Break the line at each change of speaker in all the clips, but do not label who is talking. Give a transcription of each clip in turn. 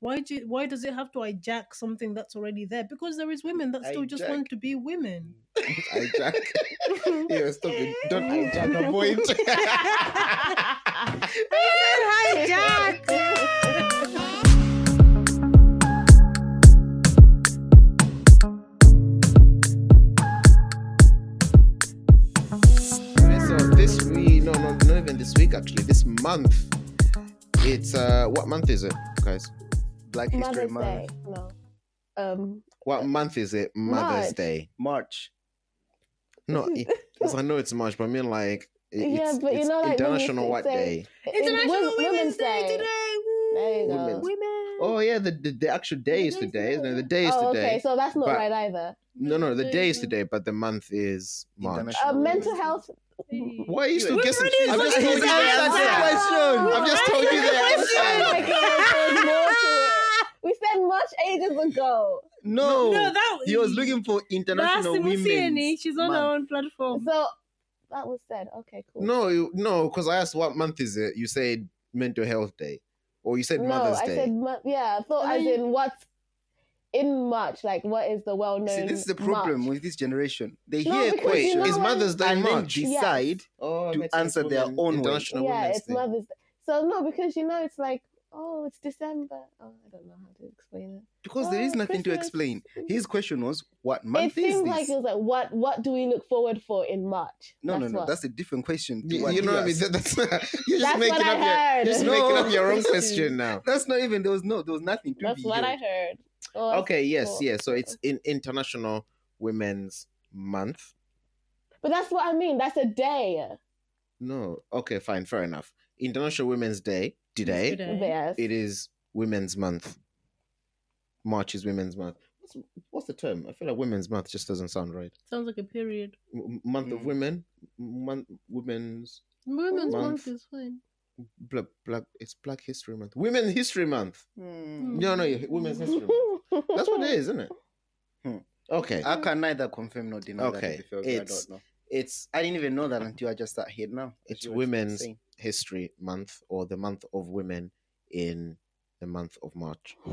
Why do why does it have to hijack something that's already there? Because there is women that still just want to be women.
hijack. yeah, stop it. Don't hijack a point. Okay, so this we no no not even this week actually this month it's uh what month is it guys
Black History
Mother's
Month.
Day. No. Um.
what month is it Mother's
March.
Day
March.
no because I know it's March but I mean like it-
Yeah,
it's,
but you know, like, when you
international what
say-
day
International
Wo-
Women's, Day, today.
There you go.
Women's-
Women.
oh yeah the, the the actual day is today isn't it the day is
Oh,
today
okay. So that's not
but-
right either.
no no the day
is
is today but the month is March
Uh, mental health.
why are you still guessing I've just
fucking
told you the
answered
answer
the
I've just told you the answer
there's more to it. We said much ages ago.
No,
No, that
he was looking for International
That's
Women's
Timusieni. She's on her own platform.
So that was said. Okay, cool.
No, no, because I asked what month is it. You said Mental Health Day, or you said
no,
Mother's
I
Day.
said mo- yeah. I thought
And
as in what's in March. Like what is the well known?
See, this is the problem with this generation. They
No,
hear
because
Wait,
you know
questions
is Mother's Day
and then
March?
Yes.
decide.
Oh,
to
makes sense,
answer their own way.
International
Yeah,
Women's
it's
Day.
Mother's Day. So no, because you know it's like oh, it's December. Oh, I don't know how to explain it.
Because there is
Oh,
nothing to explain. His question was, what
It
month is
seemed
this?
like it was like what what do we look forward for in March?
no, no,
That's
no.
what-
That's a different question.
You, you know what I mean? That- That's you're just
That's
making
what I
your
heard.
you're just
No.
making up your own question now.
That's not even. There was no. There was nothing to
That's
be
what I
heard.
heard. Oh,
Okay, yes,
cool.
yes. So it's in International Women's Month.
But that's what I mean. That's a day.
No, okay, fine, fair enough. International Women's Day today.
Today.
Yes.
It is Women's Month. March is Women's Month. What's, what's the term? I feel like Women's Month just doesn't sound right.
Sounds like a period.
M- month of
Mm.
Women, month Women's
Women's
Month.
month is fine.
Black Black. It's Black History Month. Women's History Month.
Hmm.
No, no, Women's History Month. That's what it is, isn't it?
Hmm.
Okay,
I can neither confirm nor deny
Okay,
that. to be I
it's-
don't know.
It's
I didn't even know that until I just sat here now.
It's
You
women's-
saying.
History Month or the month of women in the month of March.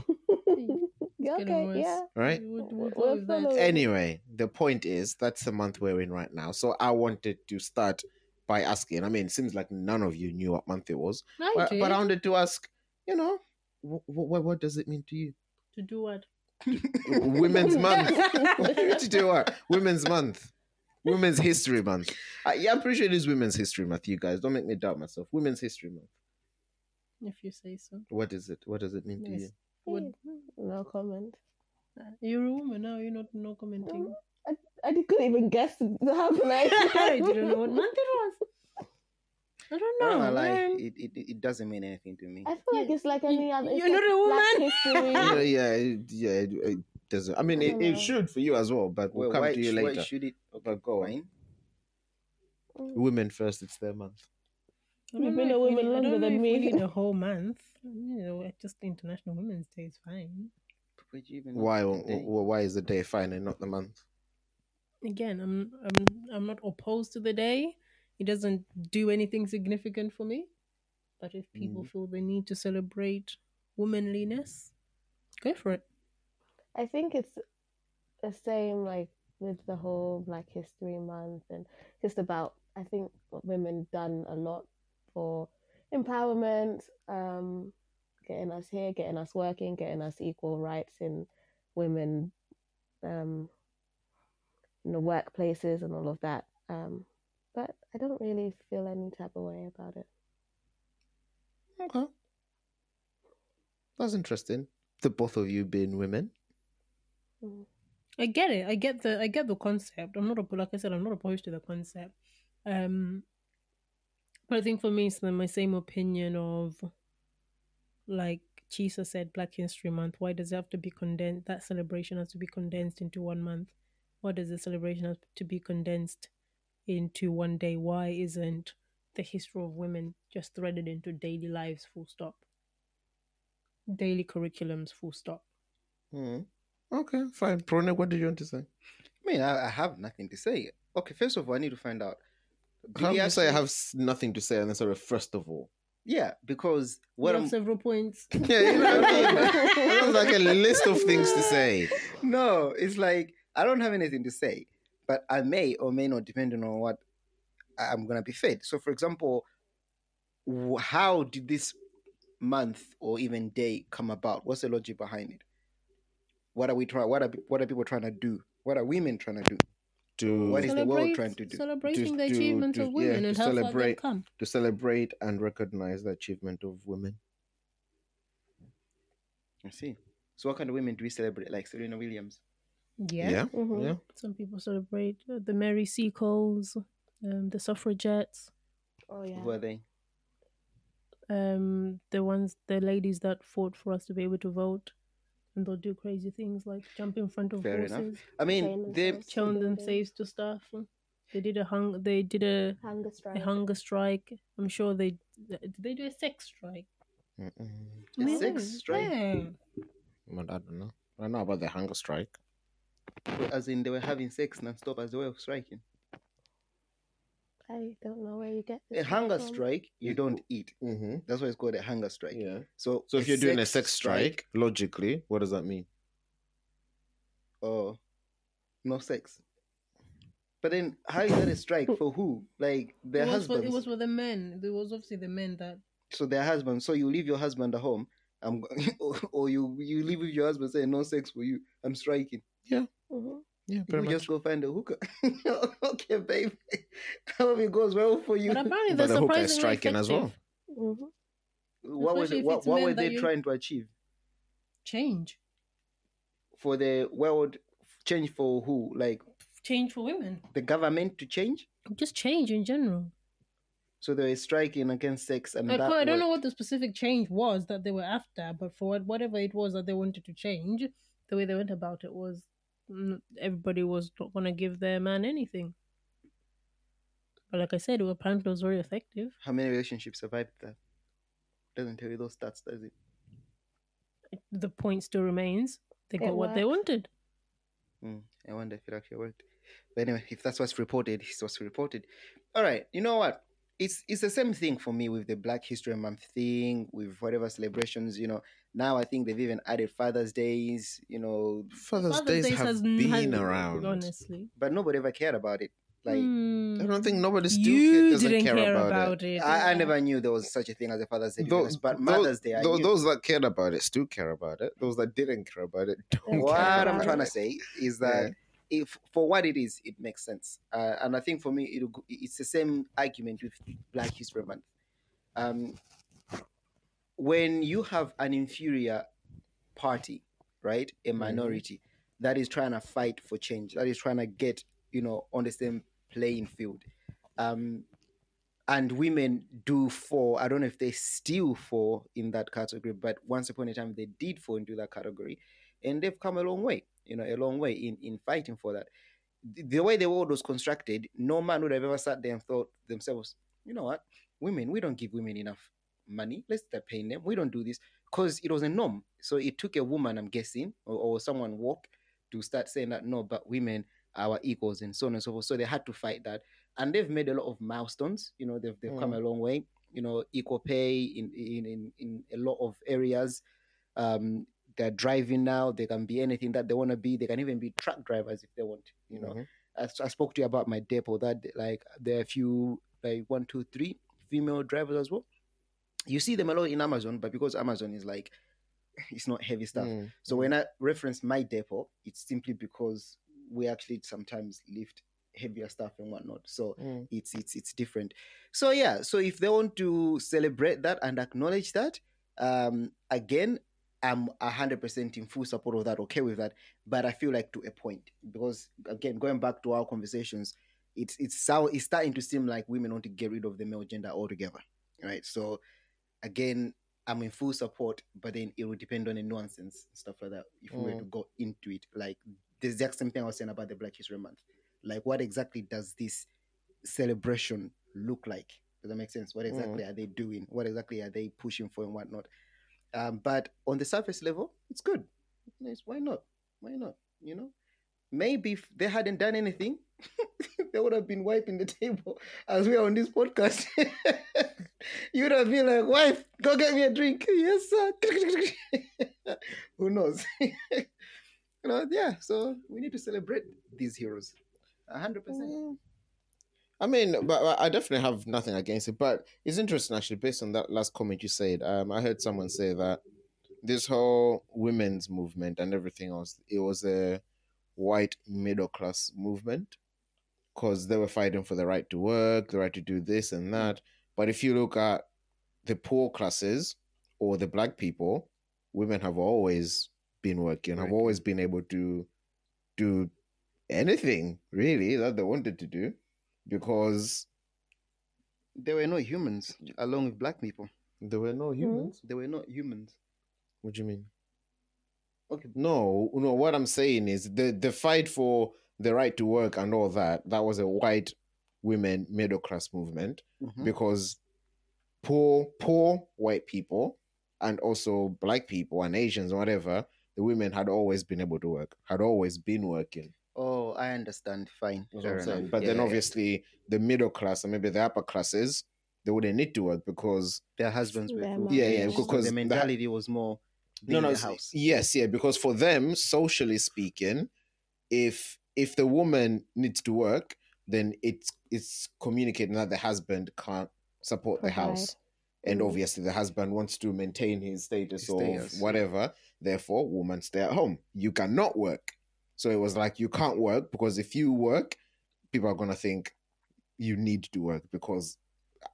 Okay, yeah.
Right?
We'll, we'll go
We're
with that.
following.
Anyway, the point is that's the month we're in right now. So I wanted to start by asking. I mean, it seems like none of you knew what month it was,
I
but,
did.
but I wanted to ask. You know, what what, what does it mean to you?
to do what?
Women's Month. to do what? Women's Month. Women's History Month. Uh, yeah, I'm pretty sure it is Women's History Month. You guys don't make me doubt myself. Women's History Month.
If you say so.
What is it? What does it mean to you?
Would-
no comment.
You're a woman now. You're not no commenting.
I I couldn't even guess. How can I?
I didn't know what month it was. I don't
I'm
know.
not gonna it, it, it doesn't mean anything to me.
I feel like it's like any other.
You're not
like
a woman.
History.
yeah, yeah, yeah. It, it doesn't. I mean,
I
it, it should for you as well, but we'll
Well,
come
why,
to you later.
why
later.
should it?
But go on.
Fine.
Women first. It's their month.
I don't
You've
know
been a woman longer
know
than
if
me.
We need a whole month. You know, just International Women's Day is fine.
Would you even know
Why?
the
w-
day?
w- Why is the day fine and not the month?
Again, I'm I'm I'm not opposed to the day. It doesn't do anything significant for me. But if people
Mm.
feel the need to celebrate womanliness, go for it.
I think it's the same like with the whole Black History Month and just about I think women done a lot for empowerment, um, getting us here, getting us working, getting us equal rights in women um in the workplaces and all of that. Um, but I don't really feel any type of way about it.
Okay, that's interesting. The both of you being women.
I get it. I get the I get the concept. I'm not a like I said, I'm not opposed to the concept. Um but I think for me it's the, my same opinion of like Chisa said, Black History Month. Why does it have to be condensed? That celebration has to be condensed into one month. Why does the celebration have to be condensed into one day? Why isn't the history of women just threaded into daily lives? Full stop. Daily curriculums. Full stop.
Hmm. Okay, fine. Prone, what did you want to say?
I mean, I, I have nothing to say. Okay, first of all, I need to find out.
How do
he
you say I have nothing to say and then sort of first of all?
Yeah, because
You
what
have
I'm
several points.
Yeah, you know what I mean? That sounds like a list of things to say.
no, it's like I don't have anything to say, but I may or may not, depending on what I'm gonna be fed. So, for example, how did this month or even day come about? What's the logic behind it? What are we trying? What are what are people trying to do? What are women trying to do?
To
What is the world
Celebrate-
trying to do?
Celebrating the
To- to-
achievements
to-
of
yeah,
women
to
and how far they've
celebrate-
come.
to celebrate and recognize the achievement of women.
I see. So, what kind of women do we celebrate? Like Serena Williams.
Yeah.
Yeah,
Mhm.
yeah.
Some people celebrate uh, the Mary Seacoles, um, the suffragettes,
Oh yeah.
Who are they?
um, the ones, the ladies that fought for us to be able to vote. And they'll do crazy things like jump in front of
Fair enough. I mean, they
themselves.
chain
building.
themselves to stuff. They did a hung. They did a,
Hunger
a
strike.
hunger strike. I'm sure they did. They do a sex strike.
Mm-mm.
A
Yeah,
sex strike?
Yeah.
Well, I don't know. I don't know about the hunger strike.
as in they were having sex non-stop as a way of striking.
I don't know where you get
A
this
hunger
from.
strike, you don't eat.
Mm-hmm.
That's why it's called a hunger strike.
Yeah.
So,
So if you're doing a sex strike, logically, what does that mean?
oh, no sex. But then, how is that a strike for who? Like their
It was, for, it was for the men. It was obviously the men that.
So their husbands. So you leave your husband at home, I'm, or, or you you leave with your husband saying no sex for you. I'm striking.
Mhm.
Yeah,
You
pretty much.
just go find a hooker. okay, babe. Hope it goes well for you.
But apparently,
But
they're
the hooker is
surprisingly
striking as well.
effective.
Mhm.
what was it, what, what were they trying to achieve
Change,
for the world change for who? Like
change for women.
the government to change?
Just change in general.
So they were striking against sex, and
I,
that
I don't know what the specific change was that they were after, but for whatever it was that they wanted to change, the way they went about it was everybody was not going to give their man anything. But like I said, it apparently was very effective.
How many relationships survived that? Doesn't tell you those stats, does it?
The point still remains. They
It
got what they wanted.
Hmm, I wonder if it actually worked. But anyway, if that's what's reported, it's what's reported. All right, you know what? It's it's the same thing for me with the Black History Month thing, with whatever celebrations. You know, now I think they've even added Father's Days. You know,
Father's,
Father's
Days
Days
have
has-
been
has-
around.
Honestly.
but nobody ever cared about it. Like
Hmm.
I don't think nobody still
you
doesn't
didn't
care,
care
about,
about
it.
it.
I, I never knew there was such a thing as a Father's Day,
Those,
honest, but
those-
Mother's Day, I
tho-
knew.
those that cared about it still care about it. Those that didn't care about it don't
what
care
I'm
about
trying to say is that if for what it is, it makes sense. Uh, and I think for me, it'll, it's the same argument with Black History Month. Um, when you have an inferior party, right, a minority that is trying to fight for change, that is trying to get you know on the same playing field, um, and women do fall. I don't know if they still fall in that category, but once upon a time they did fall into that category, and they've come a long way. You know, a long way in in fighting for that. The, the way the world was constructed, no man would have ever sat there and thought themselves, you know what, women, we don't give women enough money. Let's start paying them. We don't do this because it was a norm. So it took a woman, I'm guessing, or, or someone walk to start saying that no, but women are equals and so on and so forth. So they had to fight that, and they've made a lot of milestones. You know, they've they've come a long way. You know, equal pay in in in, in a lot of areas. Um, they're driving now. They can be anything that they want to be. They can even be truck drivers if they want. You know,
Mhm.
I, I spoke to you about my depot that like there are a few like one, two, three female drivers as well. You see them a lot in Amazon, but because Amazon is like it's not heavy stuff.
Mm.
So when I reference my depot, it's simply because we actually sometimes lift heavier stuff and whatnot. So
Mm.
it's it's it's different. So yeah, so if they want to celebrate that and acknowledge that, um, again, I'm hundred percent in full support of that, okay with that. But I feel like to a point because again, going back to our conversations, it's it's it's starting to seem like women want to get rid of the male gender altogether, right? So again, I'm in full support, but then it will depend on the nuances and stuff like that. If we were
Mm.
to go into it, like the exact same thing I was saying about the Black History Month, like what exactly does this celebration look like? Does that make sense? What exactly are they doing? What exactly are they pushing for and whatnot? Um, but on the surface level, it's good. Nice. Why not? Why not? You know, maybe if they hadn't done anything, they would have been wiping the table as we are on this podcast. you would have been like, wife, go get me a drink. Yes, sir. Who knows? you know, yeah, so we need to celebrate these heroes. A hundred percent.
Mm. I mean, but, but I definitely have nothing against it. But it's interesting, actually, based on that last comment you said. Um, I heard someone say that this whole women's movement and everything else, it was a white middle class movement because they were fighting for the right to work, the right to do this and mm. that. But if you look at the poor classes or the black people, women have always been working, have always been able to do anything really that they wanted to do because
There were no humans along with black people.
there were no mm. humans.
They were not humans.
What do you mean?
Okay.
No, no. What I'm saying is the the fight for the right to work and all that. That was a white women middle class movement
Mhm.
because poor poor white people and also black people and Asians or whatever. The women had always been able to work, had always been working.
Oh, I understand. Fine.
That's
Fair
I'm saying.
enough.
But
Yeah,
then
yeah, yeah.
obviously the middle class and maybe the upper classes, they wouldn't need to work because
their husbands were
Yeah, yeah, because
the
the-
mentality was more be
no,
in
no,
the house.
yes, yeah, because for them, socially speaking, if if the woman needs to work, then it's it's communicating that the husband can't support the house, and
Mm.
obviously the husband wants to maintain his status
His
or
status.
whatever. Therefore, woman stay at home. You cannot work. So it was like you can't work because if you work, people are gonna think you need to work because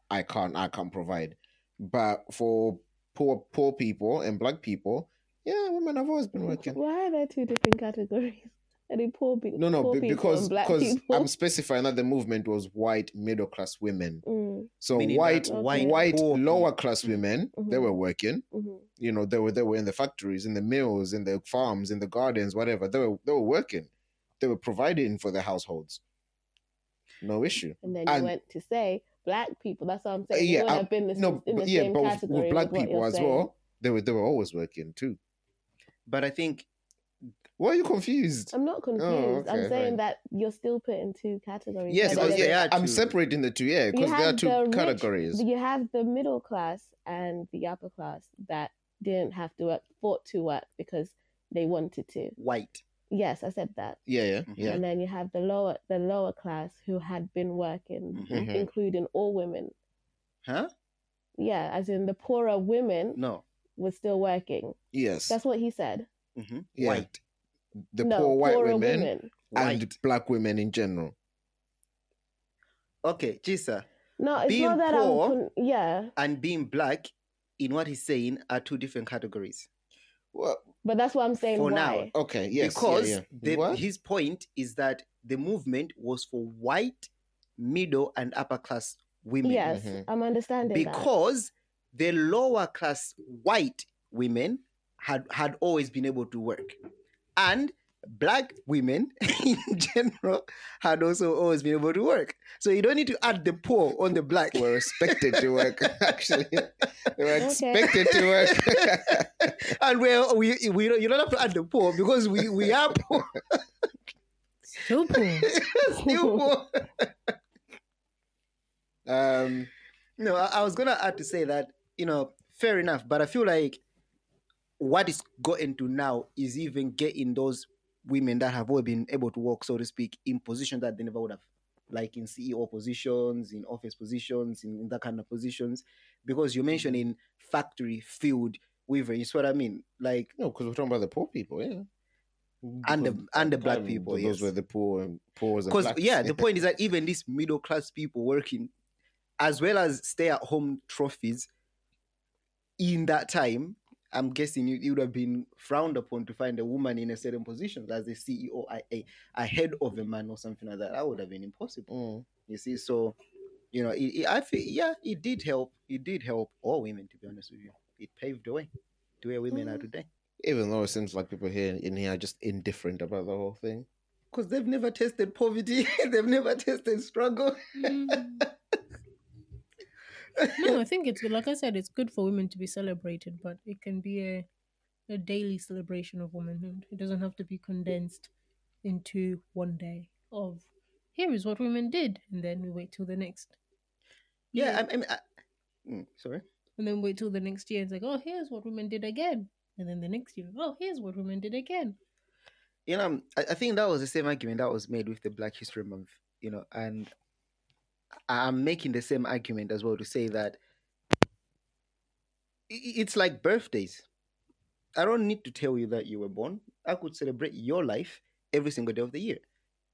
I can't I can't provide. But for poor poor people and black people, yeah, women have always been working.
Why are there two different categories? Are they poor, pe-
No, no,
poor
be-
people
because
and black
because
people?
I'm specifying that the movement was white middle class women.
Mm,
So
Meaning
white
that
Okay.
white
poor
lower
people.
class women, they
Mhm.
were working.
mhm.
You know, they were they were in the factories, in the mills, in the farms, in the gardens, whatever. They were they were working. They were providing for their households. No issue.
And then you
And-
went to say black people. That's what I'm
Uh,
saying.
yeah,
you would
I-
have been this,
No,
in the
but yeah,
same
but with,
category
with black
what
people
you're
as
saying.
well, they were they were always working too.
But I think
Why are you confused?
I'm not confused.
okay,
I'm saying
fine.
that you're still put in two categories.
Yes,
Because
uh, yeah, I'm
two.
separating the two. Yeah, because there are two
the rich-
categories.
You have the middle class and the upper class that didn't have to work, fought to work because they wanted to.
white.
Yes, I said that.
Yeah, yeah,
Mhm.
yeah.
And then you have the lower the lower class who had been working,
Mhm.
Mhm.
including all women.
Huh?
Yeah, as in the poorer women
No.
were still working.
Yes,
That's what he said.
hmm
Yeah.
White.
the
no,
poor white women,
women.
and
White.
black women in general.
Okay, Chisa.
No, it's
Being
not that
poor-
I'm. Con- yeah,
And being black, in what he's saying, are two different categories.
Well,
but that's what I'm saying.
For now,
okay, yes,
because
yeah, yeah.
The, his point is that the movement was for white, middle, and upper class women.
Yes,
Mhm.
I'm understanding that.
Because the lower class white women had had always been able to work. And black women in general had also always been able to work. So you don't need to add the poor on the black.
were expected to work. Actually, they were
Okay.
expected to work.
and we're, we we don't, you don't have to add the poor because we we are poor.
So poor.
Still poor.
um,
No, I, I was gonna add to say that you know, fair enough, but I feel like what is gotten to now is even getting those women that have always been able to work, so to speak, in positions that they never would have, like in CEO positions, in office positions, in, in that kind of positions, because you mm-hmm. mentioned in factory, field, weaver, you see what I mean? Like,
no, because we're talking about the poor people, yeah.
And the- and the black people,
Those
yes.
were the poor and poor
because yeah, the point is that even these middle class people working, as well as stay at home trophies, in that time, I'm guessing it, it would have been frowned upon to find a woman in a certain position as a CEO, a, a, a head of a man or something like that. That would have been impossible.
Mm.
You see, so you know, it, it, I feel yeah, it did help. It did help all women, to be honest with you. It paved the way to where women are
Mm.
today
Even though it seems like people here in here are just indifferent about the whole thing.
because they've never tested poverty. they've never tested struggle.
Mm. No, I think it's good. Like I said, it's good for women to be celebrated, but it can be a a daily celebration of womanhood. It doesn't have to be condensed into one day of here is what women did, and then we wait till the next.
Yeah,
year.
I, I mean, I, mm, sorry.
and then wait till the next year. It's like, oh, here's what women did again, and then the next year, oh, here's what women did again.
you know, I, I think that was the same argument that was made with the Black History Month, you know, and I'm making the same argument as well to say that it's like birthdays. I don't need to tell you that you were born. I could celebrate your life every single day of the year,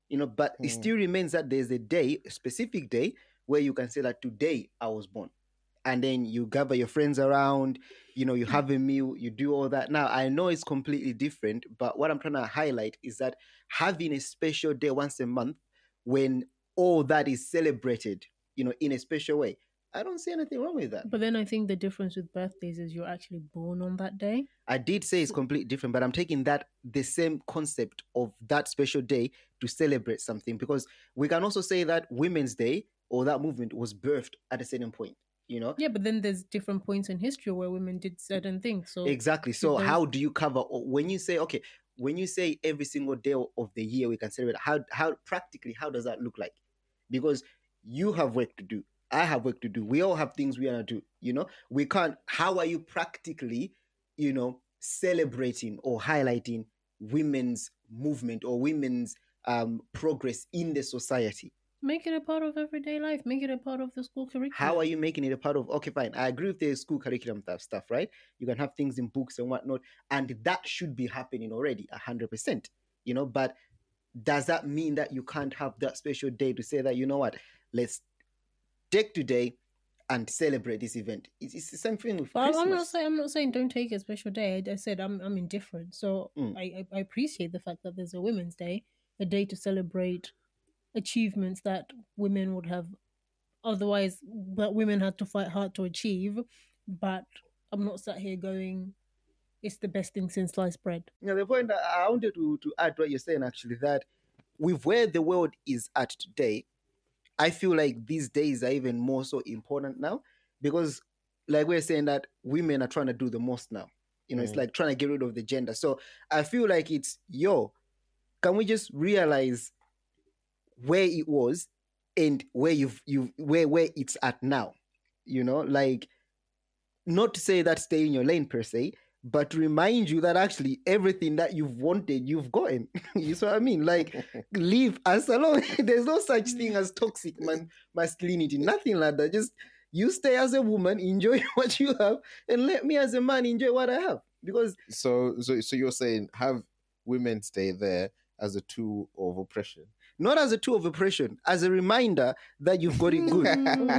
you know, but it
Hmm.
still remains that there's a day, a specific day, where you can say that today I was born. And then you gather your friends around, you know, you have a meal, you do all that. Now, I know it's completely different, but what I'm trying to highlight is that having a special day once a month when all that is celebrated, you know, in a special way, I don't see anything wrong with that.
But then I think the difference with birthdays is you're actually born on that day.
I did say it's completely different, but I'm taking that the same concept of that special day to celebrate something because we can also say that Women's Day or that movement was birthed at a certain point, you know?
Yeah, but then there's different points in history where women did certain things. So
Exactly. So how do you cover or when you say okay, when you say every single day of the year we can celebrate, how how practically how does that look like? Because you have work to do. I have work to do. We all have things we want to do. You know, we can't. How are you practically, you know, celebrating or highlighting women's movement or women's um, progress in the society?
make it a part of everyday life. Make it a part of the school curriculum.
How are you making it a part of? Okay, fine. I agree with the school curriculum stuff, stuff, right? You can have things in books and whatnot, and that should be happening already, a hundred percent. You know, but does that mean that you can't have that special day to say that you know what? Let's take today and celebrate this event. It's, it's the same thing with
I'm-
Christmas.
I'm not saying I'm not saying don't take a special day. I, I said I'm I'm indifferent. So
Mm.
I, I I appreciate the fact that there's a Women's Day, a day to celebrate achievements that women would have otherwise that women had to fight hard to achieve. But I'm not sat here going, it's the best thing since sliced bread.
Yeah, the point I wanted to, to add what you're saying actually that with where the world is at today, I feel like these days are even more so important now because, like we're saying, that women are trying to do the most now. You know, it's
Mm.
like trying to get rid of the gender. So I feel like it's yo, can we just realize where it was and where you've you've where where it's at now? You know, like not to say that stay in your lane per se, but remind you that actually everything that you've wanted, you've gotten. you see what I mean? Like leave us alone. There's no such thing as toxic man masculinity. Nothing like that. Just you stay as a woman, enjoy what you have, and let me as a man enjoy what I have. Because
so so so you're saying have women stay there as a tool of oppression.
not as a tool of oppression, as a reminder that you've got it good.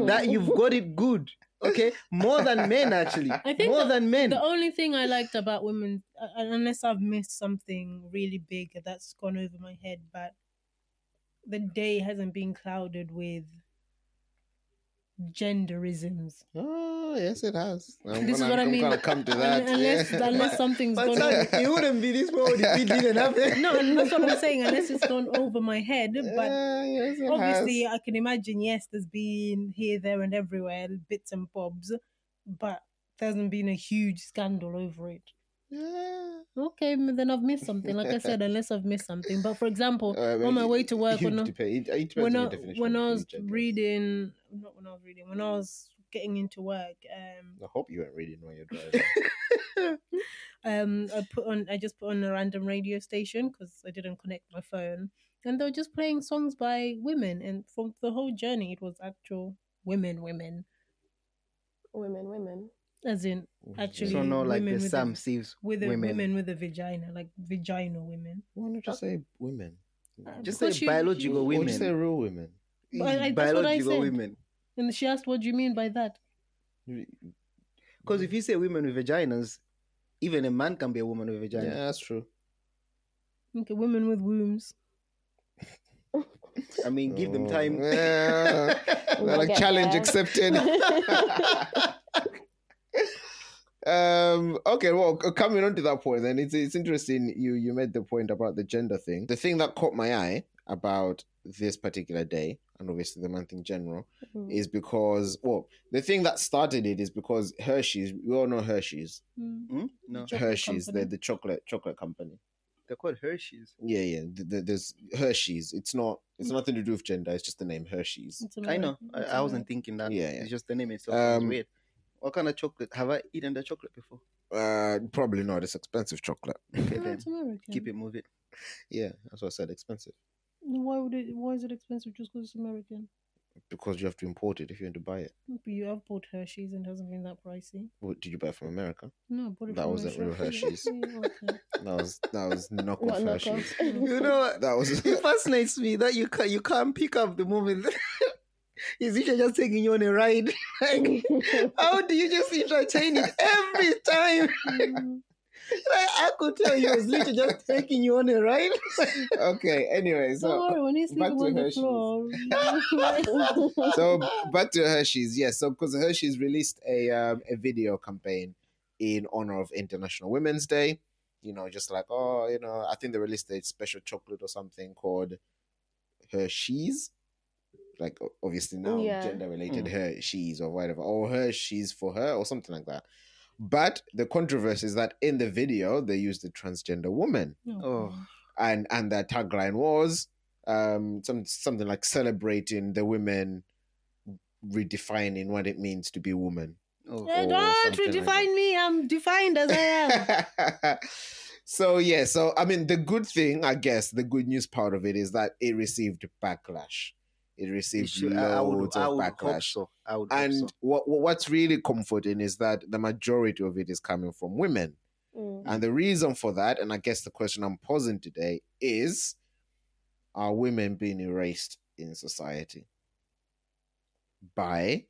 that you've got it good. Okay? More than men actually.
I think
More
the-
than men.
The only thing I liked about women, uh, unless I've missed something really big that's gone over my head, but the day hasn't been clouded with genderisms.
Oh yes, it has. I'm
This is
gonna,
what I
I'm
mean.
gonna come to that.
Unless,
yeah.
unless something's
But
gone.
it wouldn't be this world if it didn't happen.
no, and that's what I'm saying. Unless it's gone over my head, but
yes,
obviously
has.
I can imagine. Yes, there's been here, there, and everywhere bits and bobs, but there hasn't been a huge scandal over it.
Yeah.
Okay, then I've missed something. Like I said, unless I've missed something. But for example,
Uh,
on my
it-
way to work,
it
when I,
depends- it depends
when I,
your
when I was reading, not when I was reading, when I was getting into work, um,
I hope you weren't reading while you're driving.
um, I put on, I just put on a random radio station because I didn't connect my phone, and they were just playing songs by women, and from the whole journey, it was actual women, women,
women, women.
As in actually
So no, like
women
the Sam
a,
Sieves
with a
women.
women with a vagina, like vaginal women.
Why don't just uh, say women?
Uh, just
Because
say
she-
biological
Or just say
women.
real women.
But I- I- I
biological women.
And she asked, "What do you mean by that?"
Because if you say women with vaginas, even a man can be a woman with a
Yeah,
vagina.
that's true.
Okay, women with wombs.
I mean, give them
Oh,
time.
yeah. Like challenge
there.
accepted. um okay well coming on to that point then it's it's interesting you you made the point about the gender thing the thing that caught my eye about this particular day and obviously the month in general
Mm.
is because well the thing that started it is because hershey's we all know hershey's
Hmm? No.
Chocolate
hershey's the,
company.
the chocolate chocolate company
They're called Hershey's.
Yeah, yeah. th- th- There's Hershey's. It's not. It's nothing to do with gender. It's just the name Hershey's.
I know. I, I wasn't thinking that.
Yeah, yeah.
It's just the name itself. Um,
Um,
weird. What kind of chocolate? Have I eaten the chocolate before?
Uh, probably not. It's expensive chocolate.
Okay,
No,
then
it's American.
keep it moving.
Yeah, that's what I said. Expensive
Why would it? Why is it expensive just because it's American?
because you have to import it if you want to buy it.
But you have bought Hershey's and it hasn't been that pricey.
What did you buy from America?
No, I bought it
That
from
wasn't real
Hershey's.
Hershey's.
Okay.
That was that was knockoff
Not
Hershey's.
knockoff.
You know what?
That was
it fascinates me that you can you can't pick up the moment. He's literally just taking you on a ride. like, how do you just entertain it every time? Like, I could tell he was literally just taking you on a ride.
okay. Anyway,
Don't
so
worry, when he's
back to
on the
Hershey's.
floor.
so back to Hershey's. Yes, so because Hershey's released a um, a video campaign in honor of International Women's Day. You know, just like oh, you know, I think they released a special chocolate or something called Hershey's. Like obviously now
Yeah.
gender related
Mm.
Hershey's or whatever, or her she's for her or something like that. But the controversy is that in the video they used a transgender woman
Oh.
and and their tagline was um some something like celebrating the women redefining what it means to be a woman.
Oh.
Eh,
or
don't
something like
redefine me. I'm defined as I am.
so yeah, so I mean the good thing, I guess, the good news part of it is that it received backlash. It
It
received
should- I, I would,
loads
I
of
would
backlash.
so. I would
And
so.
what what- what's really comforting is that the majority of it is coming from women.
Mm.
And the reason for that, and I guess the question I'm posing today is are women being erased in society by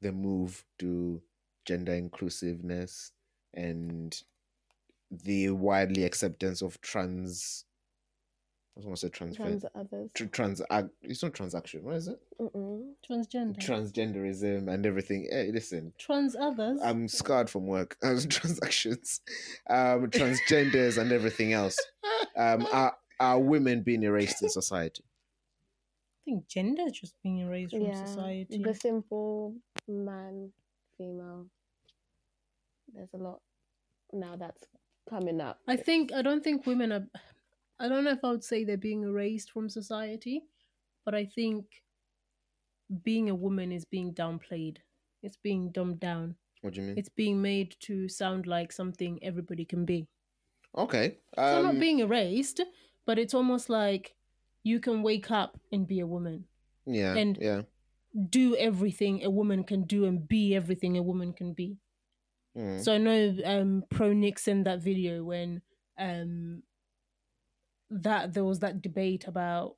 the move to gender inclusiveness and the widely acceptance of trans I was gonna say trans
Trans others.
tr- trans ag- it's not transaction, what is it?
Mm-mm.
Transgender.
Transgenderism and everything. Hey, listen,
Trans others.
I'm scarred from work. Transactions, um, transgenders, and everything else. Um, are are women being erased in society?
I think gender is just being erased from
Yeah.
society.
The simple man, female. There's a lot now that's coming up.
I think I don't think women are. I don't know if I would say they're being erased from society, but I think being a woman is being downplayed. It's being dumbed down.
What do you mean?
It's being made to sound like something everybody can be.
Okay.
So not
Um,
being erased, but it's almost like you can wake up and be a woman,
yeah.
and-
yeah.
do everything a woman can do, and be everything a woman can be.
Mm.
So I know um pro Nixon that video when um that there was that debate about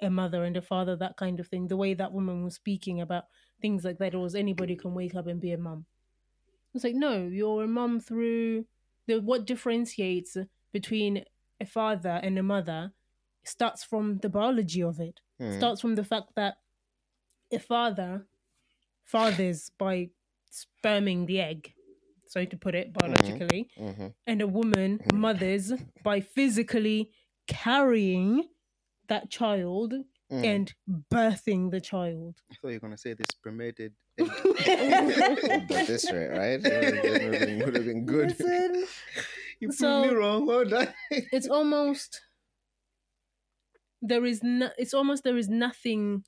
a mother and a father, that kind of thing. The way that woman was speaking about things like that, it was anybody can wake up and be a mum. It's like no, you're a mum through the what differentiates between a father and a mother starts from the biology of it.
Mm.
Starts from the fact that a father fathers by sperming the egg, so to put it biologically,
Mhm.
and a woman mothers by physically carrying that child
Mm.
and birthing the child.
I thought you were gonna say this permitted.
But this rate, right? It would have been, would have been good.
Listen,
you proved
So-
me wrong. Well done.
it's almost there is no, it's almost there is nothing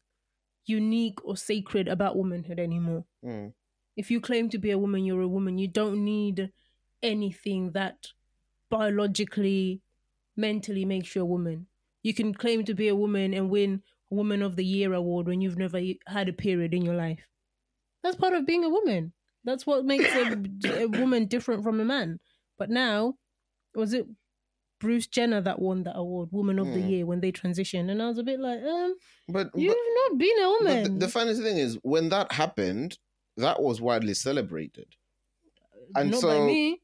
unique or sacred about womanhood anymore.
Mm.
if you claim to be a woman, you're a woman. You don't need anything that biologically, mentally makes you a woman. You can claim to be a woman and win a Woman of the Year award when you've never had a period in your life. That's part of being a woman. That's what makes a, a woman different from a man. But now, was it Bruce Jenner that won that award, Woman of the
Hmm.
Year, when they transitioned? And I was a bit like, um,
But, but
you've not been a
But
woman.
the, the funny thing is, when that happened, that was widely celebrated. and
not
so-.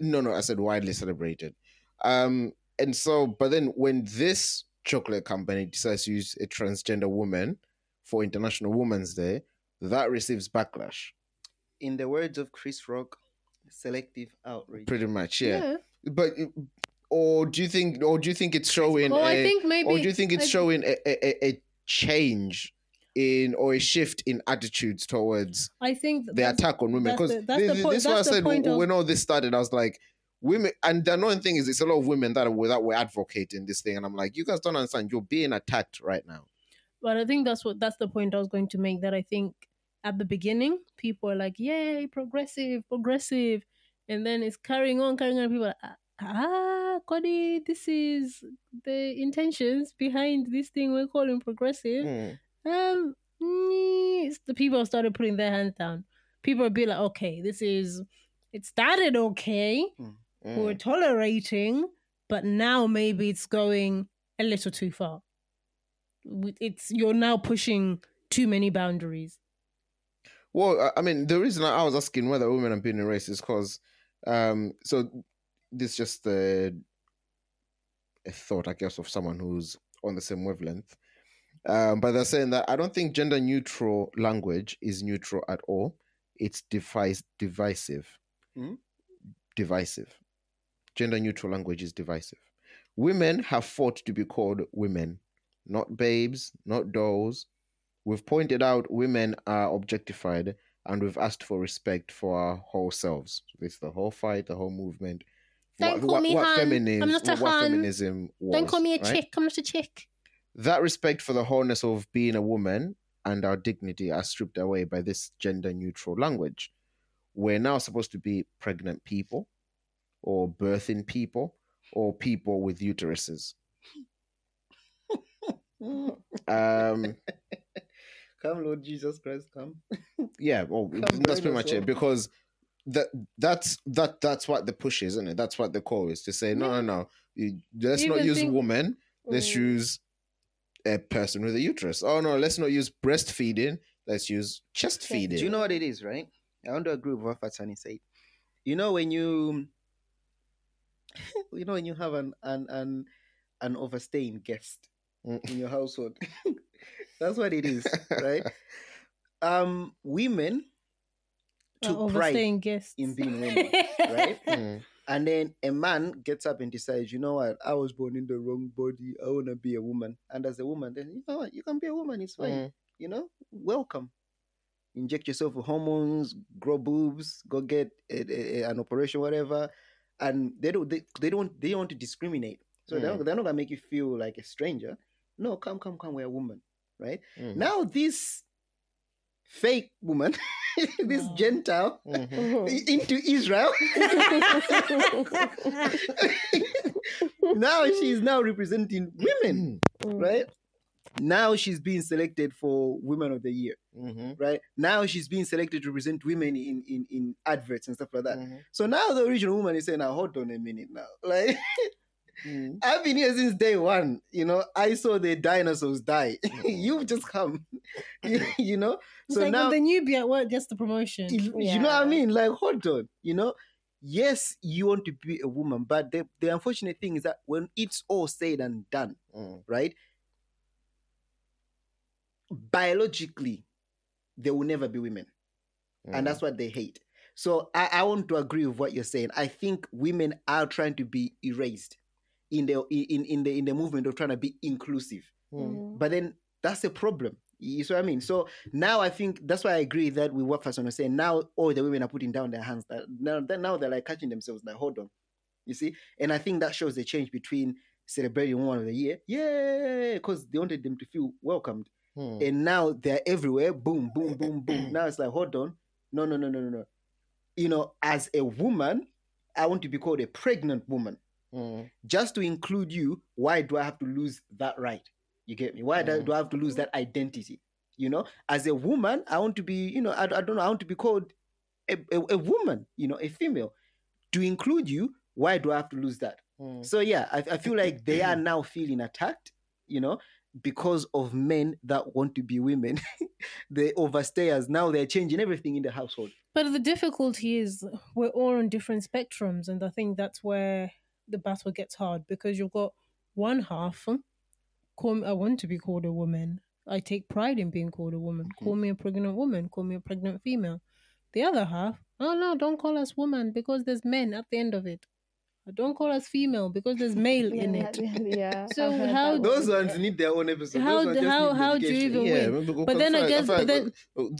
No, no, I said widely celebrated. Um, and so, but then when this chocolate company decides to use a transgender woman for International Women's Day, that receives backlash.
In the words of Chris Rock, selective outrage.
Pretty much, yeah. But, or do you think, or do you think it's showing?
Well,
a,
I think maybe.
or do you think it's
I-
showing a, a, a- a change in or a shift in attitudes towards
I think
the attack on women
that's
because
the- that's
this,
the
this is why I said when,
of-
when all this started, I was like, women and the annoying thing is it's a lot of women that are that were advocating this thing and i'm like you guys don't understand you're being attacked right now
But I think that's what that's the point I was going to make. That I think at the beginning people are like, "Yay, progressive, progressive," and then it's carrying on, carrying on. People are like, ah, Cody, this is the intentions behind this thing we're calling progressive.
Mm.
Um, the people started putting their hands down. People would be like, "Okay, this is." It started okay.
Mm.
We're tolerating, but now maybe it's going a little too far. It's you're now pushing too many boundaries.
Well, I- I mean, the reason I was asking whether women are being erased is because, um, so this is just a, a thought, I guess, of someone who's on the same wavelength. Um, but they're saying that I don't think gender neutral language is neutral at all. It's device divisive.
Hmm?
Divisive. Gender neutral language is divisive. Women have fought to be called women, not babes, not dolls, We've pointed out women are objectified and we've asked for respect for our whole selves. So it's the whole fight, the whole movement.
Don't call me hun.
feminism,
I'm not a
what, what
hun.
feminism was.
Don't call me a
right?
chick. I'm not a chick.
That respect for the wholeness of being a woman and our dignity are stripped away by this gender neutral language. We're now supposed to be pregnant people or birthing people or people with uteruses. Um,
Come, Lord Jesus Christ, come.
yeah, well,
Come
that's pretty much it because that that's that that's what the push is, isn't it? That's what the call is to say, no, no, no, you, let's not use
think-
woman, let's
Mm.
use a person with a uterus. Oh no, let's not use breastfeeding, let's use chest
Chest-
feeding.
Do you know what it is, right? I want to agree with what Fatani said. You know when you, you know when you have an an an, an overstaying guest
Mm.
in your household, that's what it is, right? Um, women took pride
overstaying guests.
in being women, right?
Mm,
And then a man gets up and decides, you know what, I was born in the wrong body. I want to be a woman. And as a woman, then you know what, you can be a woman. It's fine.
mm,
You know, welcome. Inject yourself with hormones, grow boobs, go get a, a- a- an operation, whatever. And they don't, they, they don't, they don't want to discriminate. So they're,
Mm.
they're not gonna make you feel like a stranger. No, come, come, come. We're a woman, right?
mm,
Now this fake woman, this
Wow.
Gentile
mhm.
Mhm.
into Israel. now she's now representing women,
Mm.
right? Now she's being selected for Women of the Year,
Mhm,
right? Now she's being selected to represent women in in, in adverts and stuff like that.
mhm,
So now the original woman is saying, "Now hold on a minute, now, like."
mm.
I've been here since day one. You know, I saw the dinosaurs die. You've just come. you, you know,
It's
so
like
now
now, the newbie at work gets the promotion.
you you know what I mean? Like, hold on. You know, yes, you want to be a woman, but the, the unfortunate thing is that when it's all said and done,
Mm.
right? Biologically, they will never be women.
Mm.
And that's what they hate. So I, I want to agree with what you're saying. I think women are trying to be erased in the in, in the in the movement of trying to be inclusive.
Mm.
But then that's a problem. You see what I mean? So now I think that's why I agree that with what Fason was saying. Now all the women are putting down their hands. That now, then now they're like catching themselves. Like, hold on. You see? And I think that shows the change between celebrating one of the year, yeah, because they wanted them to feel welcomed.
Mm.
And now they're everywhere. Boom, boom, boom, boom. now it's like, hold on. No, no, no, no, no, no. You know, as a woman, I want to be called a pregnant woman
Mm.
just to include you, why do I have to lose that right? You get me? Why do,
Mm.
do I have to lose that identity? You know, as a woman, I want to be, you know, I, I don't know, I want to be called a, a, a woman, you know, a female. To include you, why do I have to lose that?
Mm.
So yeah, I, I feel like they are now feeling attacked, you know, because of men that want to be women. they the overstayers now they're changing everything in the household.
But the difficulty is we're all on different spectrums, and I think that's where the battle gets hard because you've got one half. Call me, I want to be called a woman. I take pride in being called a woman. Mm-hmm. Call me a pregnant woman. Call me a pregnant female. The other half, oh no, don't call us woman because there's men at the end of it. Don't call us female because there's male in it.
yeah.
So
I've
how-
that
Those
one,
ones
yeah.
need their own episode.
How-
Those ones just
how- how do you even
Yeah,
win?
because
But then
I feel- I
again-
feel
but then-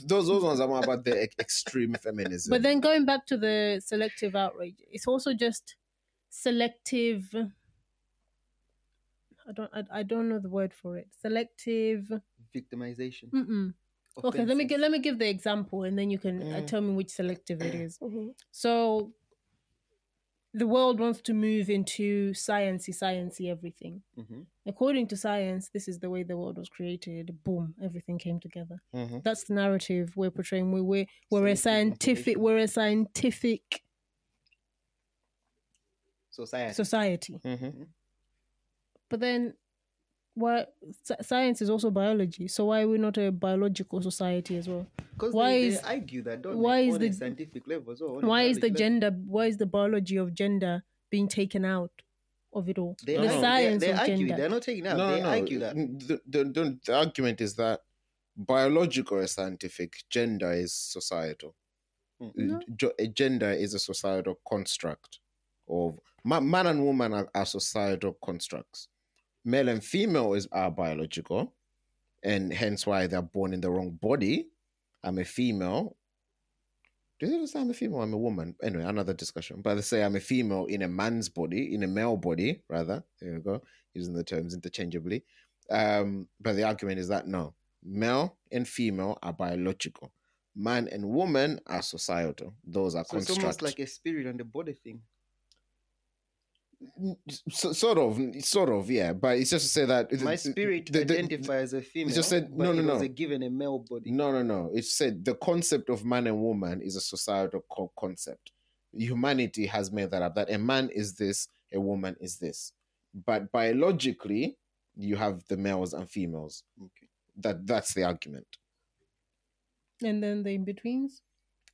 those those ones are more about the extreme feminism.
But then going back to the selective outrage, it's also just selective. I don't. I, I don't know the word for it. Selective.
Victimization.
Mm-mm. Okay, let me give let me give the example, and then you can uh,
Mm.
tell me which selective it is.
hmm
So, the world wants to move into sciencey, sciencey everything.
Mhm.
According to science, this is the way the world was created. Boom, everything came together.
Mhm.
That's the narrative we're portraying. We we we're a scientific we're a scientific
Society.
society.
Mhm.
But then, why science is also biology? So why are we not a biological society as well?
Because
why
they,
is-
they argue that, don't
why is
on
the-
a scientific level as well. on
Why is the
level.
gender? Why is the biology of gender being taken out of it all?
They
No,
the
no.
science
they, they
of
argue.
gender.
They're not taking out.
No,
they
no, no.
argue that.
The, the, the, the argument is that biological is scientific, gender is societal.
Mm.
No.
Gender is a societal construct of man and woman are, are societal constructs. Male and female is are biological, and hence why they're born in the wrong body. I'm a female. Do they say I'm a female? I'm a woman. Anyway, another discussion. But they say I'm a female in a man's body, in a male body, rather. There you go, using the terms interchangeably. Um, but the argument is that no, male and female are biological. Man and woman are societal. Those are
So it's
constructs.
almost like a spirit and a body thing.
So, sort of, sort of, yeah. But it's just to say that
My spirit
the- the-
identifies as a female.
just said- no, no, no.
a given a male body.
No, no, no. It said the concept of man and woman is a societal co- concept. Humanity has made that up. That a man is this, a woman is this. But biologically, you have the males and females.
Okay.
That that's the argument.
And then the in betweens,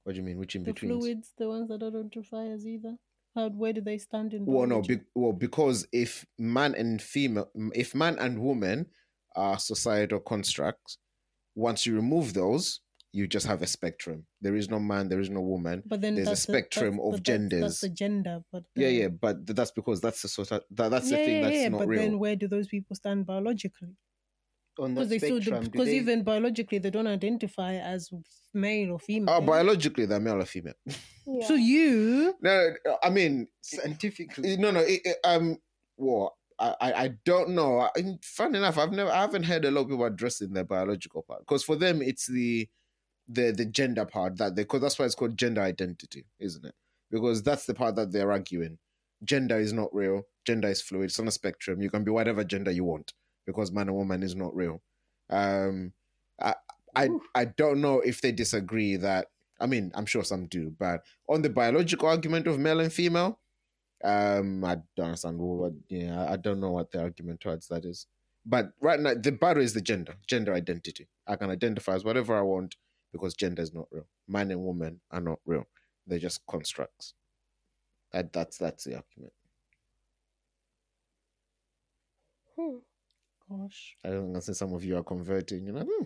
What do you mean? Which in betweens?
the
between?
fluids, the ones that don't identify as either. How where do they stand in?
Well, no, be, well, because if man and female, if man and woman are societal constructs, once you remove those, you just have a spectrum. There is no man, there is no woman.
but then
there's a spectrum
that's-
of
but that's- That's
genders.
the gender, but
Yeah,
the-
yeah, but that's because that's the sort of, that, that's the thing
yeah,
that's
yeah,
not
but
real.
then where do those people stand biologically?
On
Because
that
they still
spectrum,
because
they-
even biologically they don't identify as male or female.
Oh, biologically, they're male or female.
Yeah.
So you
No, I mean,
scientifically,
no, no. It, it, um, what I, I, I don't know. I, fun enough, I've never, I haven't heard a lot of people addressing their biological part because for them it's the, the, the gender part that they, because that's why it's called gender identity, isn't it? Because that's the part that they're arguing. Gender is not real. Gender is fluid. It's on a spectrum. You can be whatever gender you want because man and woman is not real. Um, I, I, I don't know if they disagree that. I mean, I'm sure some do, but on the biological argument of male and female, um, I don't understand what. Yeah, I don't know what the argument towards that is. But right now, the battle is the gender, gender identity. I can identify as whatever I want because gender is not real. Man and woman are not real. They're just constructs. That that's that's the argument.
Hmm.
Gosh.
I don't know. Some of you are converting. You know, hmm,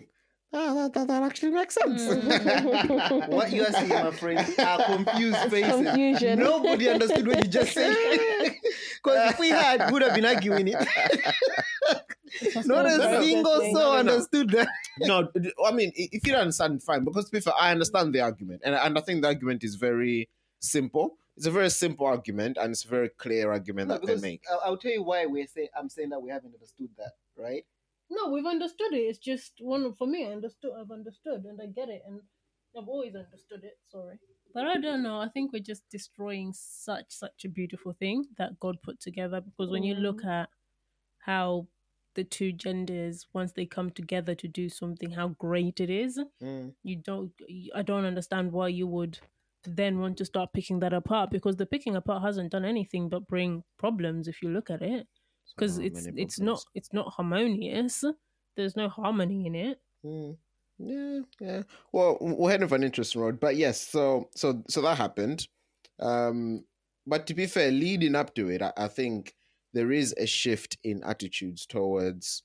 ah, that, that, that actually makes sense.
Mm.
what you are seeing, my friend, are confused faces.
Confusion.
Nobody understood what you just said. Because if we had, we would have been arguing it. Not a single soul
no, no.
understood that.
no, I mean, if you don't understand, fine. Because to be fair, I understand the argument, and and I think the argument is very simple. It's a very simple argument, and it's a very clear argument
No,
that they make.
I'll, I'll tell you why we're saying I'm saying that we haven't understood that, right?
No, we've understood it. It's just one for me. I understood. I've understood, and I get it, and I've always understood it. Sorry, but I don't know. I think we're just destroying such such a beautiful thing that God put together. Because when you look at how the two genders, once they come together to do something, how great it is.
Mm.
You don't. I don't understand why you would then want to start picking that apart because the picking apart hasn't done anything but bring problems if you look at it because it's it's not it's not harmonious there's no harmony in it
Mm. Yeah, yeah. Well, we're heading for an interesting road, but yes. So, so, so that happened. Um, but to be fair, leading up to it, I, I think there is a shift in attitudes towards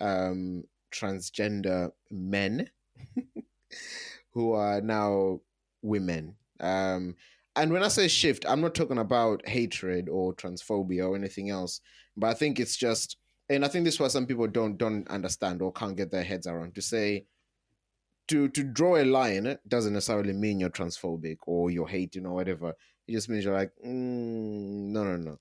um, transgender men who are now women. Um, and when I say shift, I'm not talking about hatred or transphobia or anything else, but I think it's just and I think this is why some people don't don't understand or can't get their heads around to say to to draw a line doesn't necessarily mean you're transphobic or you're hating or whatever. it just means you're like, mm, no, no, no.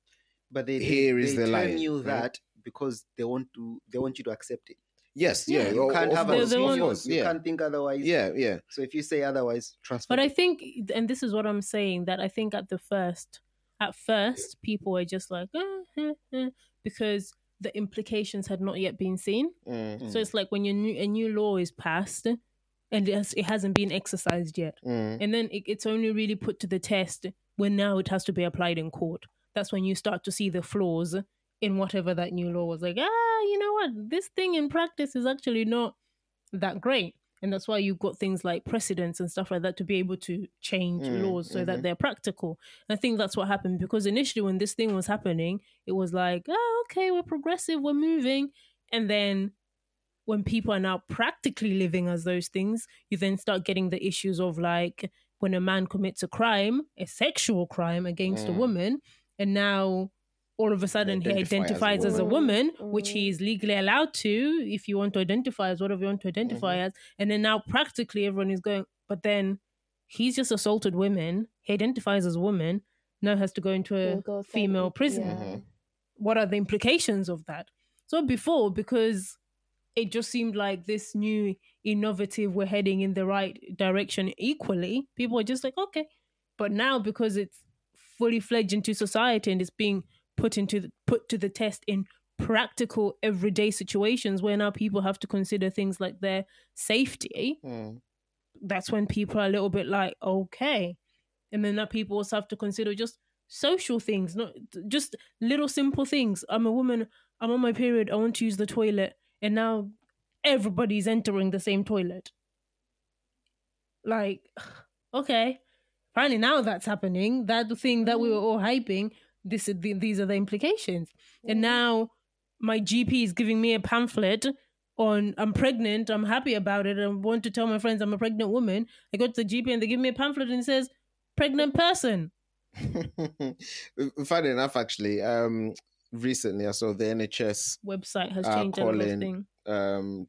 But they, they,
Here is
they
the
tell
line,
you
right?
that because they want to they want you to accept it.
Yes, yeah,
Yeah,
You
o-
can't
of
have
They-
a
course, of course,
You
yeah,
can't think otherwise.
yeah, yeah.
So if you say otherwise, transfer.
But I think, and this is what I'm saying, that I think at the first, at first, people were just like, "Ah, eh, eh," because the implications had not yet been seen.
Mm,
So it's like when your new, a new law is passed and it, has, it hasn't been exercised yet.
mm,
And then it, it's only really put to the test when now it has to be applied in court. That's when you start to see the flaws in whatever that new law was. Like, ah, you know what? This thing in practice is actually not that great. And that's why you've got things like precedents and stuff like that to be able to change
Mm,
laws so that
mhm.
they're practical. And I think that's what happened because initially when this thing was happening, it was like, oh, okay, we're progressive, we're moving. And then when people are now practically living as those things, you then start getting the issues of like when a man commits a crime, a sexual crime against a
Mm.
woman, and now all of a sudden he
Identify as a
identifies as a
woman.
woman, which
Mm.
he is legally allowed to if you want to identify as whatever you want to identify
Mm-hmm.
as. And then now practically everyone is going, but then he's just assaulted women. He identifies as a woman, now has to go into a
go
female prison
yeah.
Mhm.
what are the implications of that? So before, because it just seemed like this new innovative, we're heading in the right direction equally, people are just like, okay. But now because it's fully fledged into society and it's being put into the, put to the test in practical everyday situations where now people have to consider things like their safety
mm.
that's when people are a little bit like, okay. And then that people also have to consider just social things, not just little simple things. I'm a woman, I'm on my period, I want to use the toilet, and now everybody's entering the same toilet. Like, okay. Finally, now that's happening. That thing that we were all hyping, this is the, these are the implications. And now my GP is giving me a pamphlet on I'm pregnant, I'm happy about it, I want to tell my friends I'm a pregnant woman. I go to the GP and they give me a pamphlet and it says pregnant person.
Funny enough, actually, um, recently I saw the NHS.
Website has
Uh,
changed everything.
calling- Um,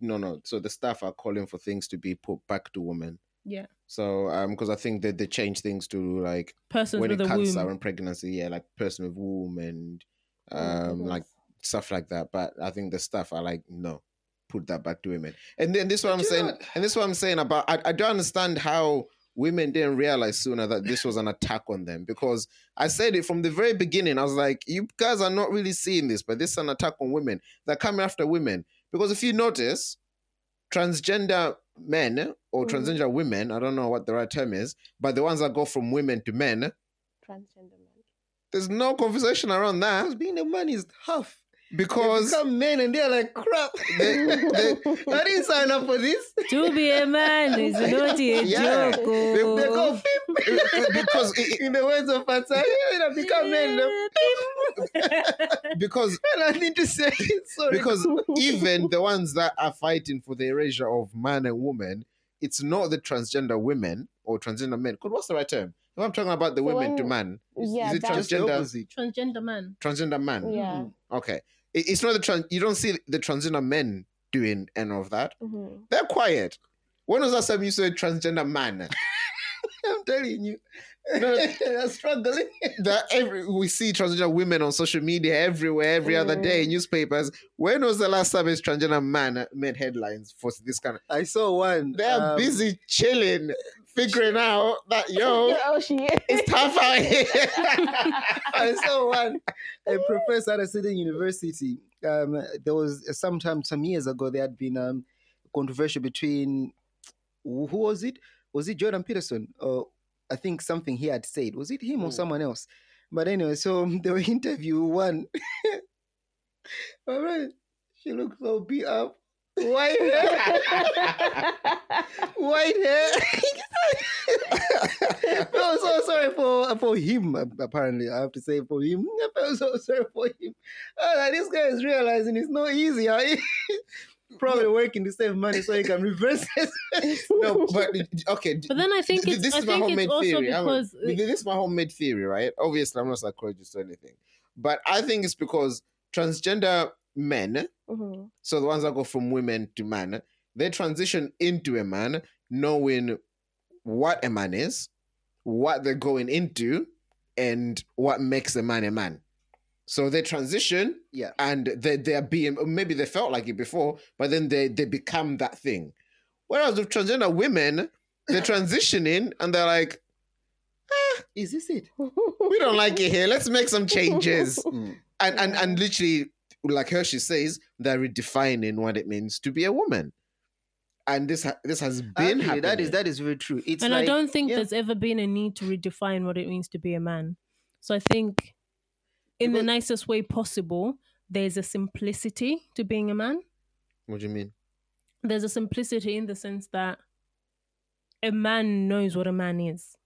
no, no. So the staff are calling for things to be put back to women.
Yeah.
So, um, because I think that they change things to like
person
when
with
it cancer
womb.
and pregnancy, yeah, like person with womb and
Oh,
um,
goodness.
like stuff like that. But I think the staff are like, no, put that back to women. And then this is what I'm saying.
know-
And this is what I'm saying about. I, I don't understand how women didn't realize sooner that this was an attack on them because I said it from the very beginning. I was like, you guys are not really seeing this, but this is an attack on women. They're coming after women because if you notice, transgender men or
Mhm.
transgender women, I don't know what the right term is, but the ones that go from women to men,
Transgender man.
there's no conversation around that
being a man is tough. They
because
become men and they're like crap.
they, they,
I didn't sign up for this.
to be a man is not a
Yeah.
joke.
They-
They
oh.
go beep.
because it-
in the words of Pastor, they become men.
because
And I need to say sorry.
because even the ones that are fighting for the erasure of man and woman, it's not the transgender women or transgender men. Because what's the right term? If I'm talking about the
So
women to man, is,
Yeah,
is it
that's-
just the
transgender?
Transgender man.
Transgender man.
Yeah. Hmm.
Okay. It- it's not the trans. You don't see the transgender men doing any of that.
Mhm.
They're quiet. When was the last time you saw a transgender man?
I'm telling you.
No.
They're struggling.
that every we see transgender women on social media everywhere, every other day,
Mm.
newspapers. When was the last time a transgender man made headlines for this kind of?
I saw one.
They're
um,
busy chilling, figuring out that yo,
oh, she is.
it's tough out here.
I saw one. A professor at a certain university. Um, there was sometime some years ago there had been um controversy between who who was it? Was it Jordan Peterson? Or I think something he had said. Was it him or
Hmm.
someone else? But anyway, so the interview one. All right, she looks so beat up. White hair, white hair. I felt so sorry for for him. Apparently, I have to say for him. I felt so sorry for him. Oh, this guy is realizing it's not easy. Huh? Probably working to save money so he can reverse it.
no, but okay.
But then I think
th-
it's,
this
I
is my
think
homemade
also
theory. I'm-
because uh,
this is my homemade theory, right? Obviously, I'm not a psychologist or anything, but I think it's because transgender men,
Mhm.
so the ones that go from women to man, they transition into a man knowing what a man is, what they're going into and what makes a man a man. So they transition
Yeah.
and they they're being maybe they felt like it before, but then they they become that thing. Whereas with transgender women, they're transitioning and they're like,
Is this it?
we don't like it here. Let's make some changes.
Mm.
And and and literally, like Hershey says, they're redefining what it means to be a woman. And this ha- this has been
Actually,
happening.
that is that is very true. It's
and I don't think
yeah.
there's ever been a need to redefine what it means to be a man. So I think, in the nicest way possible, there's a simplicity to being a man.
What do you mean?
There's a simplicity in the sense that a man knows what a man is.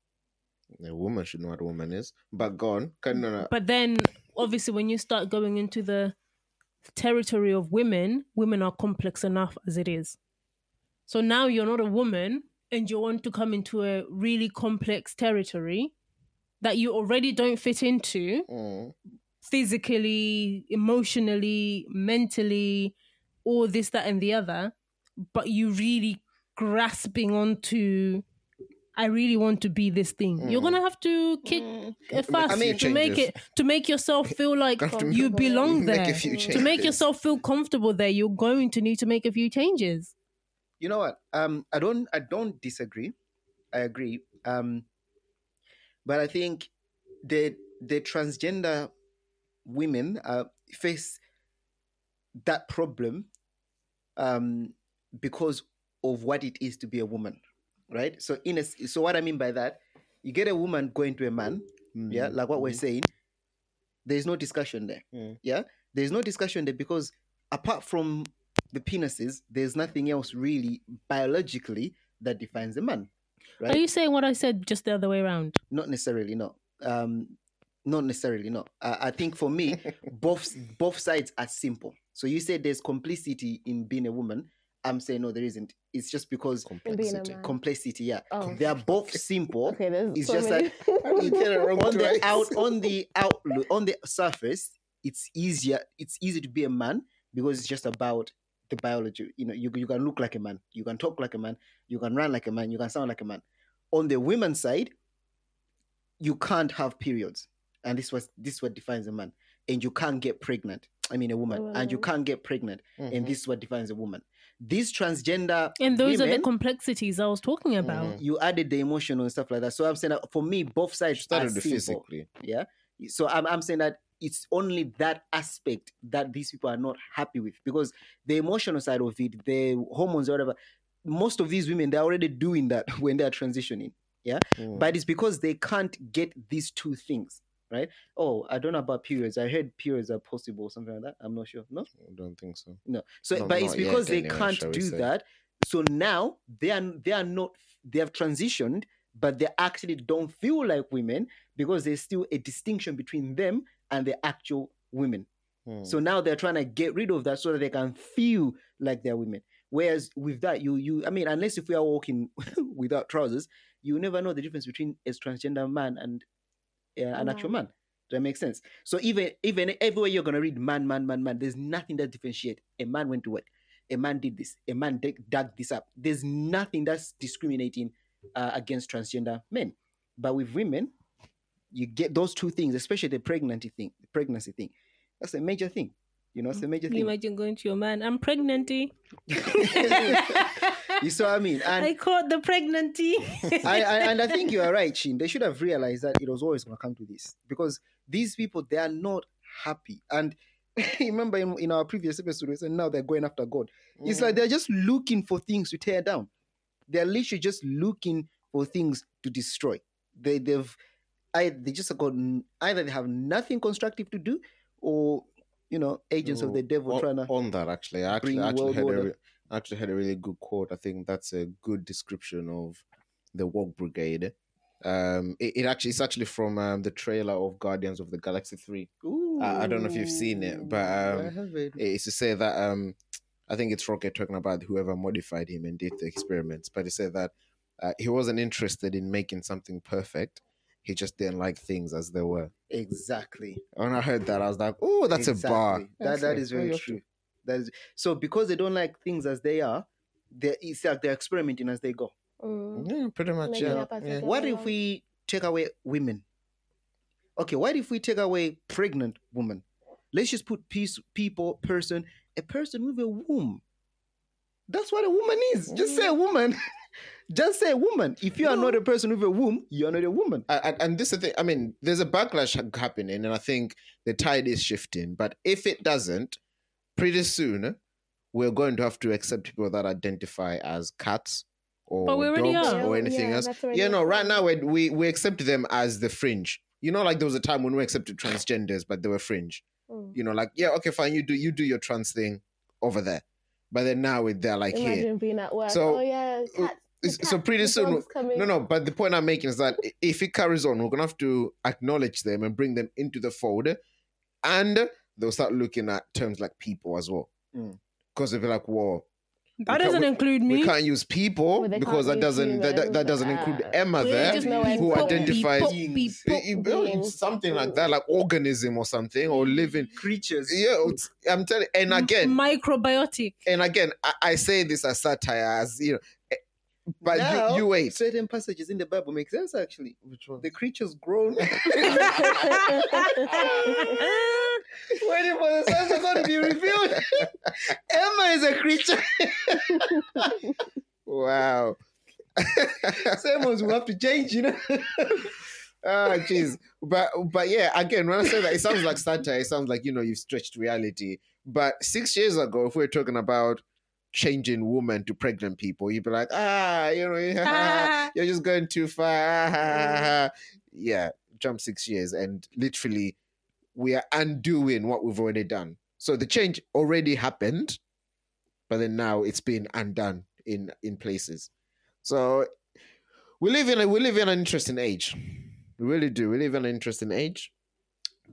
A woman should know what a woman is. But go on. Can, no, no.
But then, obviously, when you start going into the territory of women, women are complex enough as it is. So now you're not a woman and you want to come into a really complex territory that you already don't fit into
Mm.
physically, emotionally, mentally, all this, that, and the other, but you really grasping onto. I really want to be this thing. You're
Mm.
gonna have to kick
Mm.
a fast
a few
to make it to make yourself feel like
Have
you belong
make a
there.
few
To make yourself feel comfortable there, you're going to need to make a few changes.
you know what um i don't i don't disagree i agree um but i think the the transgender women uh face that problem um because of what it is to be a woman right so in a so what i mean by that you get a woman going to a man yeah
Mhm.
like what we're
Mhm.
saying there's no discussion there
Mm.
yeah there's no discussion there because apart from the penises there's nothing else really biologically that defines a man right
Are you saying what I said just the other way around?
not necessarily no um not necessarily no uh, i think for me both both sides are simple so you said there's complicity in being a woman i'm saying no there isn't it's just because
being a
Complexity.
man.
complexity yeah
Oh.
they are both simple
Okay, there's
It's
so
just
many.
You get it wrong
on the out on the outlook on the surface it's easier it's easy to be a man because it's just about the biology you know you, you can look like a man you can talk like a man you can run like a man you can sound like a man on the women's side you can't have periods and this was this what defines a man and you can't get pregnant i mean a woman and you can't get pregnant
Mhm.
and this is what defines a woman these transgender
And those are the complexities I was talking about.
Mhm.
you added the emotional and stuff like that so i'm saying that for me both sides are
started the
simple
physically.
yeah so I'm, I'm saying that it's only that aspect that these people are not happy with because the emotional side of it the hormones or whatever most of these women they're already doing that when they're transitioning
Mm.
but it's because they can't get these two things right? Oh i don't know about periods. I heard periods are possible or something like that. I'm not sure. No?
I don't think so.
no. So
Not-
but it's
not yet
because they
anyway,
can't do that. So now they are they are not they have transitioned but they actually don't feel like women because there's still a distinction between them and the actual women.
Mm.
so now they're trying to get rid of that so that they can feel like they're women. Whereas with that you you i mean unless if we are walking without trousers you never know the difference between a transgender man and uh, an actual
Man.
man. Does that make sense? So even even everywhere you're gonna read man man man man there's nothing that differentiates. a man went to work. A man did this. A man dig- dug this up. There's nothing that's discriminating uh, against transgender men. But with women you get those two things especially the pregnancy thing the pregnancy thing that's a major thing you know it's a major
You
thing
imagine going to your man, I'm pregnant.
you saw what I mean? And
I caught the pregnancy.
I, I and I think you are right, Shin. They should have realized that it was always going to come to this because these people they are not happy. And remember in, in our previous episode, we said now they're going after God. It's
Mm.
like they're just looking for things to tear down. They're literally just looking for things to destroy. They they've I they just got either they have nothing constructive to do or you know agents of the devil
on,
trying to
on that actually i actually, actually had a
order.
I actually had a really good quote i think that's a good description of the woke brigade um it, it actually it's actually from um, the trailer of guardians of the galaxy 3 I- I don't know if you've seen it, but, um,
haven't.
it's to say that um i think it's rocket talking about whoever modified him and did the experiments but he said that uh, he wasn't interested in making something perfect he just didn't like things as they were
exactly.
when i heard that i was like oh that's a bar
Exactly. That that
Okay.
is
Oh,
very
yeah,
true. That is so because they don't like things as they are, they it's like they're experimenting as they go.
Mm.
yeah pretty much
Making
yeah,
up as they
yeah.
What if we take away women? Okay, what if we take away pregnant woman? Let's just put peace, people, person, a person with a womb. That's what a woman is. Just say a woman. just say woman. If you are not a person with a womb, you are not a woman.
I- I- and this is the thing. I mean, there's a backlash happening, and I think the tide is shifting. But if it doesn't, pretty soon we're going to have to accept people that identify as cats or
But we already
dogs
are.
or anything
yeah,
else.
that's already
Yeah, no. Right now we we we accept them as the fringe. You know, like there was a time when we accepted transgenders, but they were fringe.
Mm.
You know, like yeah, okay, fine, you do you do your trans thing over there, but then now it- they're like here.
Imagine being at work.
So,
oh yeah, cats, the
s- so pretty soon- No, no, but the point I'm making is that if it carries on, we're gonna have to acknowledge them and bring them into the fold, and they'll start looking at terms like people as well,
Mm.
because they'll be like, "Whoa,
That
can't-
doesn't include me.
we can't use people
Well,
because
can't
that doesn't that, that, that doesn't include Emma
We
there, who
people,
identifies
people,
beings.
people.
you- you-
beings.
something like that, like organism or something, or living.
Creatures.
Yeah, it's- I'm telling. And again,
microbiotic.
and again, I, I say this as satire, as you know, but
Now,
you, you wait.
Certain passages in the Bible make sense actually.
Which one?
The creatures grown. Waiting for the sons of God to be revealed. Emma is a creature.
Wow.
Sermons will have to change, you know.
Ah, jeez. But but yeah, again, when I say that, it sounds like satire. It sounds like you know you've stretched reality. But six years ago, if we are talking about changing women to pregnant people, you'd be like, ah, you know,
Ah.
you're just going too far. yeah, jump six years, and literally, we are undoing what we've already done. So the change already happened, but then now it's been undone in in places. So we live in a we live in an interesting age. We really do. We live in an interesting age.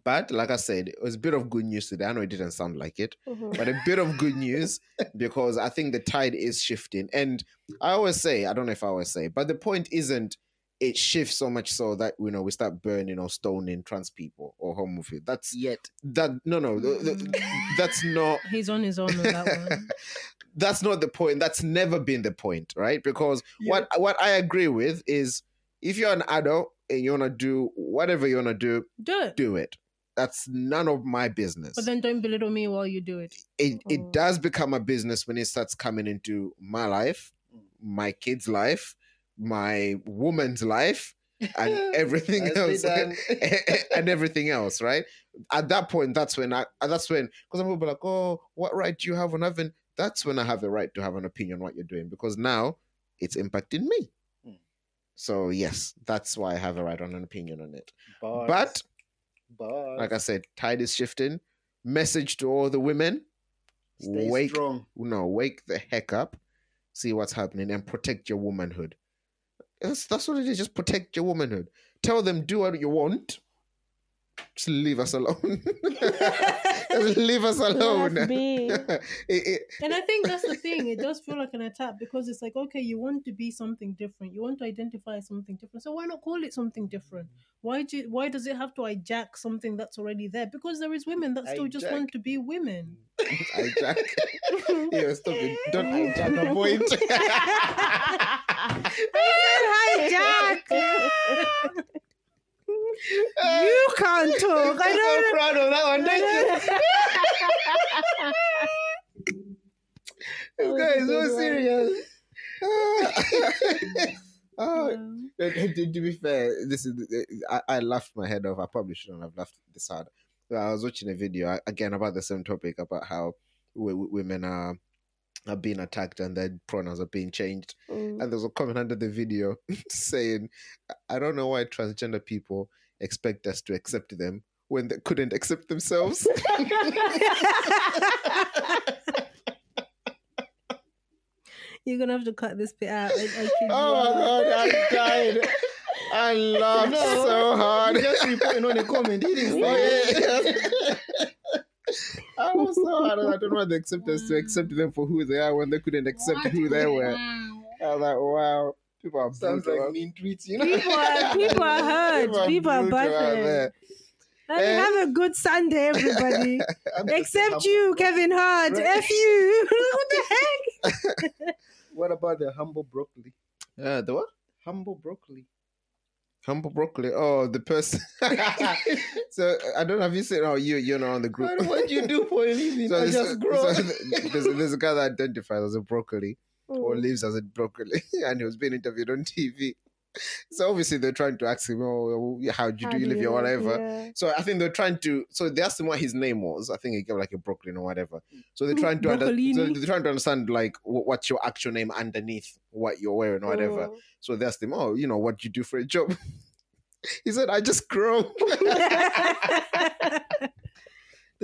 But like I said, it was a bit of good news today. I know it didn't sound like it,
Mhm.
but a bit of good news because I think the tide is shifting. And I always say, I don't know if I always say, but the point isn't it shifts so much so that you know we start burning or stoning trans people or homophobes. That's
Yet.
that no no the- the- that's not
He's on his own on that one.
that's not the point. That's never been the point, right? Because what what I agree with is if you're an adult and you wanna do whatever you wanna do,
Do it.
do it. That's none of my business.
But then don't belittle me while you do it.
it it
Mm.
does become a business when it starts coming into my life, my kid's life, my woman's life, and everything else.
done.
and everything else, right? At that point, that's when I that's when because some people be like, oh, what right do you have on having that's when I have the right to have an opinion on what you're doing because now it's impacting me.
Mm.
So yes, that's why I have a right on an opinion on it.
Bars.
But
Bars.
like I said, tide is shifting. Message to all the women:
Stay
wake,
strong.
no, wake the heck up, see what's happening, and protect your womanhood. That's that's what it is. Just protect your womanhood. Tell them do what you want. Just leave us alone. Just leave us alone.
Be.
It- it-
And I think that's the thing. It does feel like an attack because it's like, okay, you want to be something different. You want to identify something different. So why not call it something different? Why do you, why does it have to hijack something that's already there? Because there is women that still just want to be women.
hijack. yeah, stop it. Don't hijack a point.
hijack. You can't talk. I
I'm
don't
so proud of that one. Thank you. This
That
guy is so serious.
oh, to, to- be fair, this is I, I laughed my head off. I probably shouldn't have laughed this hard. I was watching a video uh, again about the same topic about how women are are being attacked and their pronouns are being changed.
Mm.
And there's a comment under the video saying, "I don't know why transgender people expect us to accept them when they couldn't accept themselves."
You're gonna have to cut this bit out. I, I
oh my
not.
god, I died. I laughed
No.
so hard.
He just reporting on a comment. He didn't
Oh,
say it.
yeah. I was so. I don't want the acceptance to accept them for who they are when they couldn't accept who they were. I was like, wow, people are
Sounds
brutal.
like mean tweets, you know.
People are people are hurt. People are
brutal out
bad. Let me have a good Sunday, everybody. Except
humble.
you, Kevin Hart.
Right.
F you. what the heck?
What about the humble broccoli?
Uh, the what?
Humble broccoli.
Humble broccoli. Oh, the person. so I don't know. Have you seen? Oh, you you're not on the group.
what do you do for a living?
So
I just grow.
so there's, there's a guy that identifies as a broccoli or
Mm.
lives as a broccoli, and he was being interviewed on TV. So obviously they're trying to ask him, "Oh, how do you,
How
do you live
here,
whatever?"
Yeah.
So I think they're trying to. So they asked him what his name was. I think he gave like a Brooklyn or whatever. So they're trying to. Under, so they're trying to understand like what, what's your actual name underneath what you're wearing or whatever.
Mm.
So they asked him, "Oh, you know what you do for a job?" he said, "I just grow."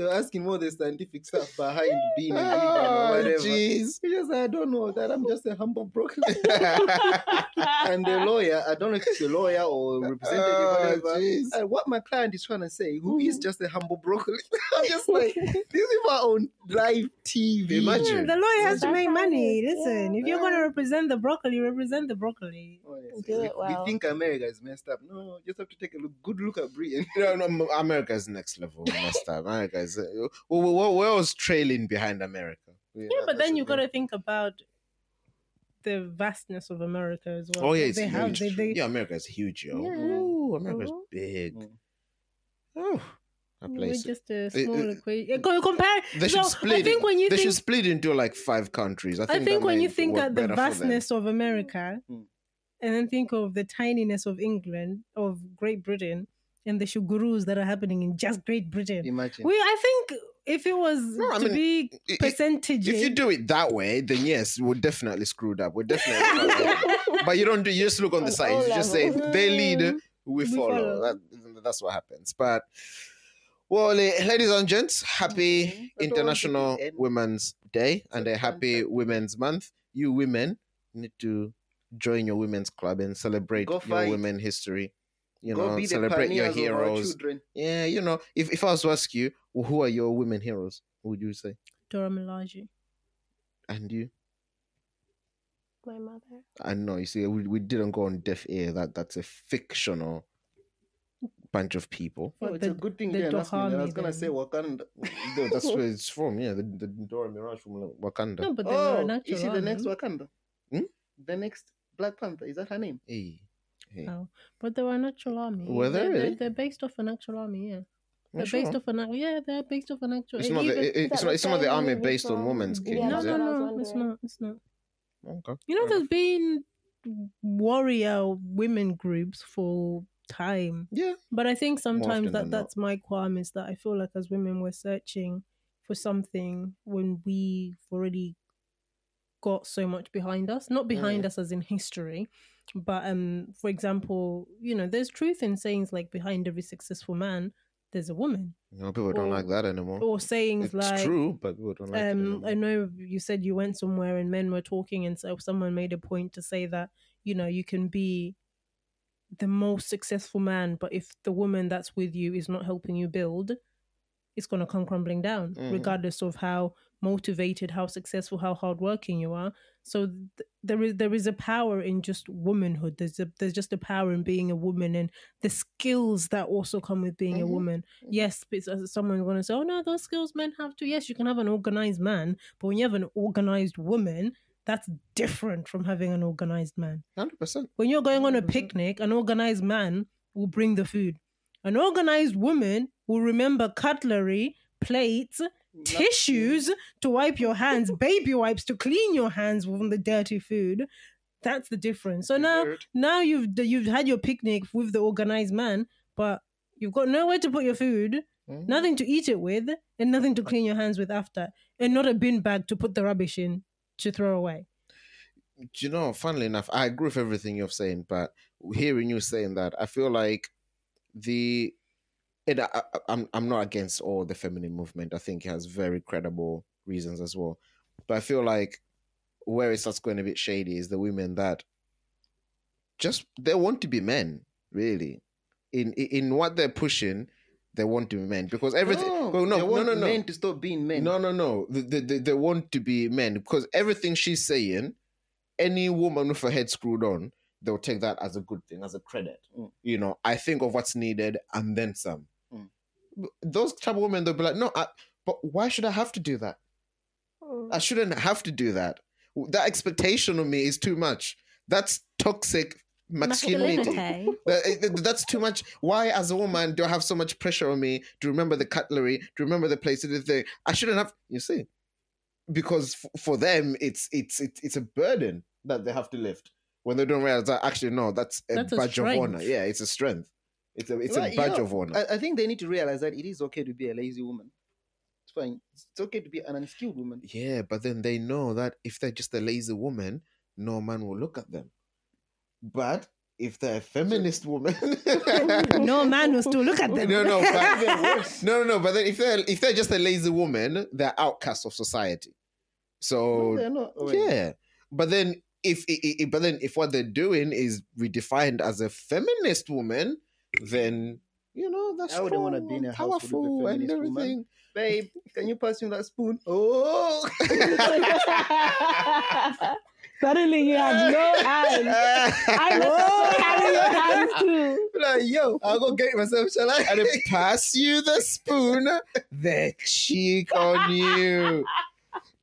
They were asking all the scientific stuff behind being a vegan or
oh,
whatever.
jeez.
He just I don't know that I'm just a humble broccoli. and the lawyer, I don't know if it's a lawyer or representative,
Oh,
whatever.
jeez.
And what my client is trying to say, who is just a humble broccoli? I'm just like, these people are on live TV.
Imagine.
Yeah, the lawyer has to make money. Listen,
yeah.
if you're going to represent the broccoli, represent the broccoli.
Oh, yes.
Do
we,
it well.
we think America is messed up. No, no, just have to take a look, good look at Britain.
No, no, America's next level. Messed up. America is. Uh, well, we're, we're always trailing behind America.
Yeah, but then you've got to think about the vastness of America as well.
Oh yeah, it's
they
huge.
have. They, they,
yeah, America's huge, yo.
Yeah.
Ooh, America's
Mhm.
big.
Mm.
Oh, that
we're just a small
it-
equation. Compare.
They
so
should split.
I think
it.
when you
they
think
should split into like five countries. I
I
think,
think when you think
work
at the
better for them.
vastness of America,
Mm.
and then think of the tininess of England, of Great Britain, and the shugarus that are happening in just Great Britain.
Imagine.
We, I think, if it was
No, I
to
mean,
be percentage,
If you do it that way, then yes, we're definitely screwed up. We're definitely. up. but you don't do. You just look on the side. You just say they lead,
Mm,
we,
we
follow.
follow.
That, that's what happens. But well, eh, ladies and gents, happy
Mhm. I don't want to
International. Women's Day and a happy. Women's Month. You women need to join your women's club and celebrate your women history. You
Go
know,
be the
celebrate your
our
heroes.
children.
Yeah, you know, if, if I was to ask you, well, who are your women heroes? Who would you say?
Dora Milaje.
And you?
My mother.
I know. You see, we, we didn't go on deaf ear. That that's a fictional bunch of people.
What,
it's
the-
a good thing
the
they asked me. that. I was gonna
then?
say Wakanda.
No, that's where it's from. Yeah, the, the Dora Milaje from Wakanda.
No, but they were
Oh,
an actual
is she the next. Wakanda?
Hmm?
The next Black Panther is that her name?
Hey, hey.
Oh, but they were an actual army.
Were they
They're,
really?
they're, they're based off an actual army. Yeah, they're
sure?
based off an yeah. They're based off an actual.
It's
and
not the, it- it's
that
not
the
it's not the army based on
from-
women's
Yeah,
no, no,
it?
what I was
no, it's not. It's not.
Okay.
You know, there's been warrior women groups for time,
Yeah.
but I think sometimes that
than not.
that's my qualm is that I feel like as women we're searching for something when we've already got so much behind us, not behind
Mm.
us as in history, but um, for example, you know, there's truth in sayings like behind every successful man, there's a woman.
You know, people don't like that anymore.
or sayings
it's
like
true, but people don't like
um i know you said you went somewhere and men were talking and so someone made a point to say that you know you can be the most successful man but if the woman that's with you is not helping you build it's going to come crumbling down
Mhm.
regardless of how motivated how successful how hardworking you are. So th- there is there is a power in just womanhood. There's a there's just a power in being a woman and the skills that also come with being a
Mhm.
woman. Yes it's, uh, someone's going to say oh no those skills men have to yes you can have an organized man but when you have an organized woman that's different from having an organized man.
Hundred percent.
when you're going on a picnic an organized man will bring the food. An organized woman will remember cutlery plates tissues to wipe your hands, baby wipes to clean your hands from the dirty food. That's the difference. So now, now you've you've had your picnic with the organized man, but you've got nowhere to put your food,
Mhm.
nothing to eat it with, and nothing to clean your hands with after, and not a bin bag to put the rubbish in to throw away.
Do you know, funnily enough, I agree with everything you're saying, but hearing you saying that, I feel like the and I, I, I'm I'm not against all the feminine movement. I think it has very credible reasons as well. But I feel like where it starts going a bit shady is the women that just they want to be men, really. In in, what they're pushing, they want to be men because everything.
No,
well, no,
they
no,
want
no, no.
men to stop being men.
No, no, no. They, they, they want to be men because everything she's saying, any woman with her head screwed on, they'll take that as a good thing, as a credit.
Mm.
You know, I think of what's needed and then some. Those type of women, they'll be like, no, I, but why should I have to do that?
Mm.
I shouldn't have to do that. That expectation of me is too much. That's toxic masculinity.
Masculinity.
That- th- That's too much. Why, as a woman, do I have so much pressure on me to remember the cutlery, to remember the place, to do the thing? I shouldn't have. You see, because f- for them, it's it's it's it's a burden that they have to lift when they don't realize that actually no, that's a
That's a
badge of honor. Yeah, it's a strength. It's a it's
Well,
a badge
yeah,
of honor.
I, I think they need to realize that it is okay to be a lazy woman. It's fine. It's okay to be an unskilled woman.
Yeah, but then they know that if they're just a lazy woman, no man will look at them. But if they're a feminist woman,
No man will still look at them.
no, no, but, no, no, no. But then if they're if they're just a lazy woman, they're outcasts of society. So
No, they're not. Oh,
yeah, but then if i- i- but then if what they're doing is redefined as a feminist woman, then you know that's
I wouldn't wanna be
strong
in a
and
household with a
powerful and
feminist woman.
everything.
Babe, can you pass me that spoon? Oh,
Suddenly you have no hands. I must oh. carry your hands too.
like, yo, I'll go get myself, shall I?
and pass you the spoon, the cheek on you.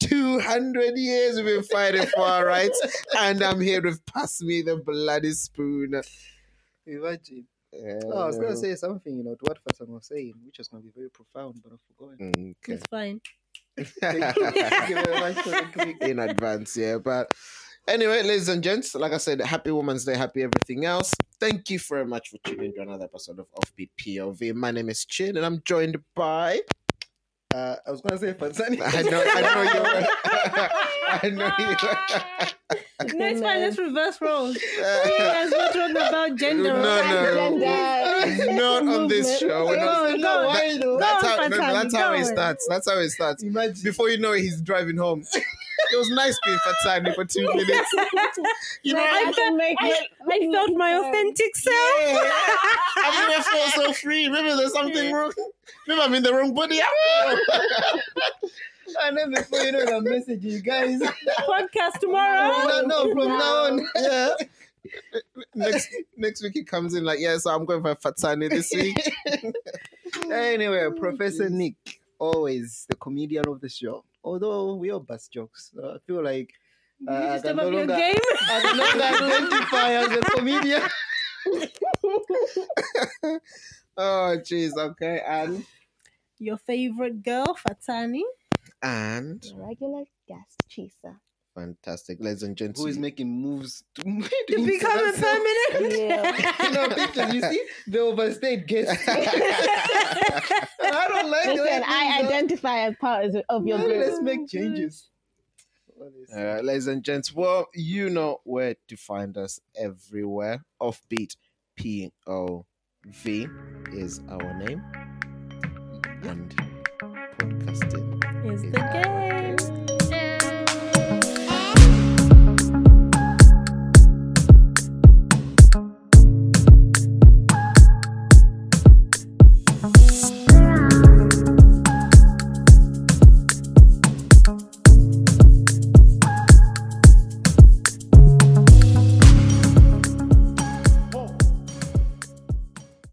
200 years we've been fighting for our rights, and I'm here with pass me the bloody spoon.
Imagine. Oh, I was gonna say something, you know, to what Fasan was saying, which was gonna be very profound, but I've forgotten.
Okay.
It's fine.
Thank you. Very much for the quick.
In advance, yeah. But anyway, ladies and gents, like I said, happy Women's Day, happy everything else. Thank you very much for tuning in to another episode of Offbeat POV. My name is Chin, and I'm joined by.
Uh, I was gonna say Fansani.
I know, I know you. Were, I know you.
No, it's fine. Let's reverse roles.
were.
Yes, we're about gender.
No, no.
Gender.
Not on this show. We're not-
Go,
no,
go.
why?
That's
Go
how,
on,
no, no, that's how it starts. That's how it starts.
Imagine.
Before you know it, he's driving home. It was nice being Fatani for two minutes. You know,
I
I
felt,
can make
I,
it.
I felt my authentic self.
I never felt so free. Maybe there's something wrong. Maybe I'm in the wrong body.
and then before you know the message, you guys.
Podcast tomorrow.
no, no, from now on.
yeah. Next next week he comes in like, yeah, so I'm going for Fatani this week.
Anyway, Professor Nick, always the comedian of the show. Although we all bust jokes, so I feel like uh,
Did you
I
step
can no longer,
game?
I can no longer identify as a comedian.
oh jeez, okay. And
Your favorite girl, Fatani.
and
Regular guest cheeser.
Fantastic. Ladies and gents.
Who is making moves to,
To become a
insert herself.
feminist.
Yeah.
You know, pictures, you see, the overstayed guest. I don't like the way
Listen, I identify as part of- of your
Well,
group.
Let's make changes.
All right, ladies and gents. Well, you know where to find us everywhere. Offbeat P O V is our name. And podcasting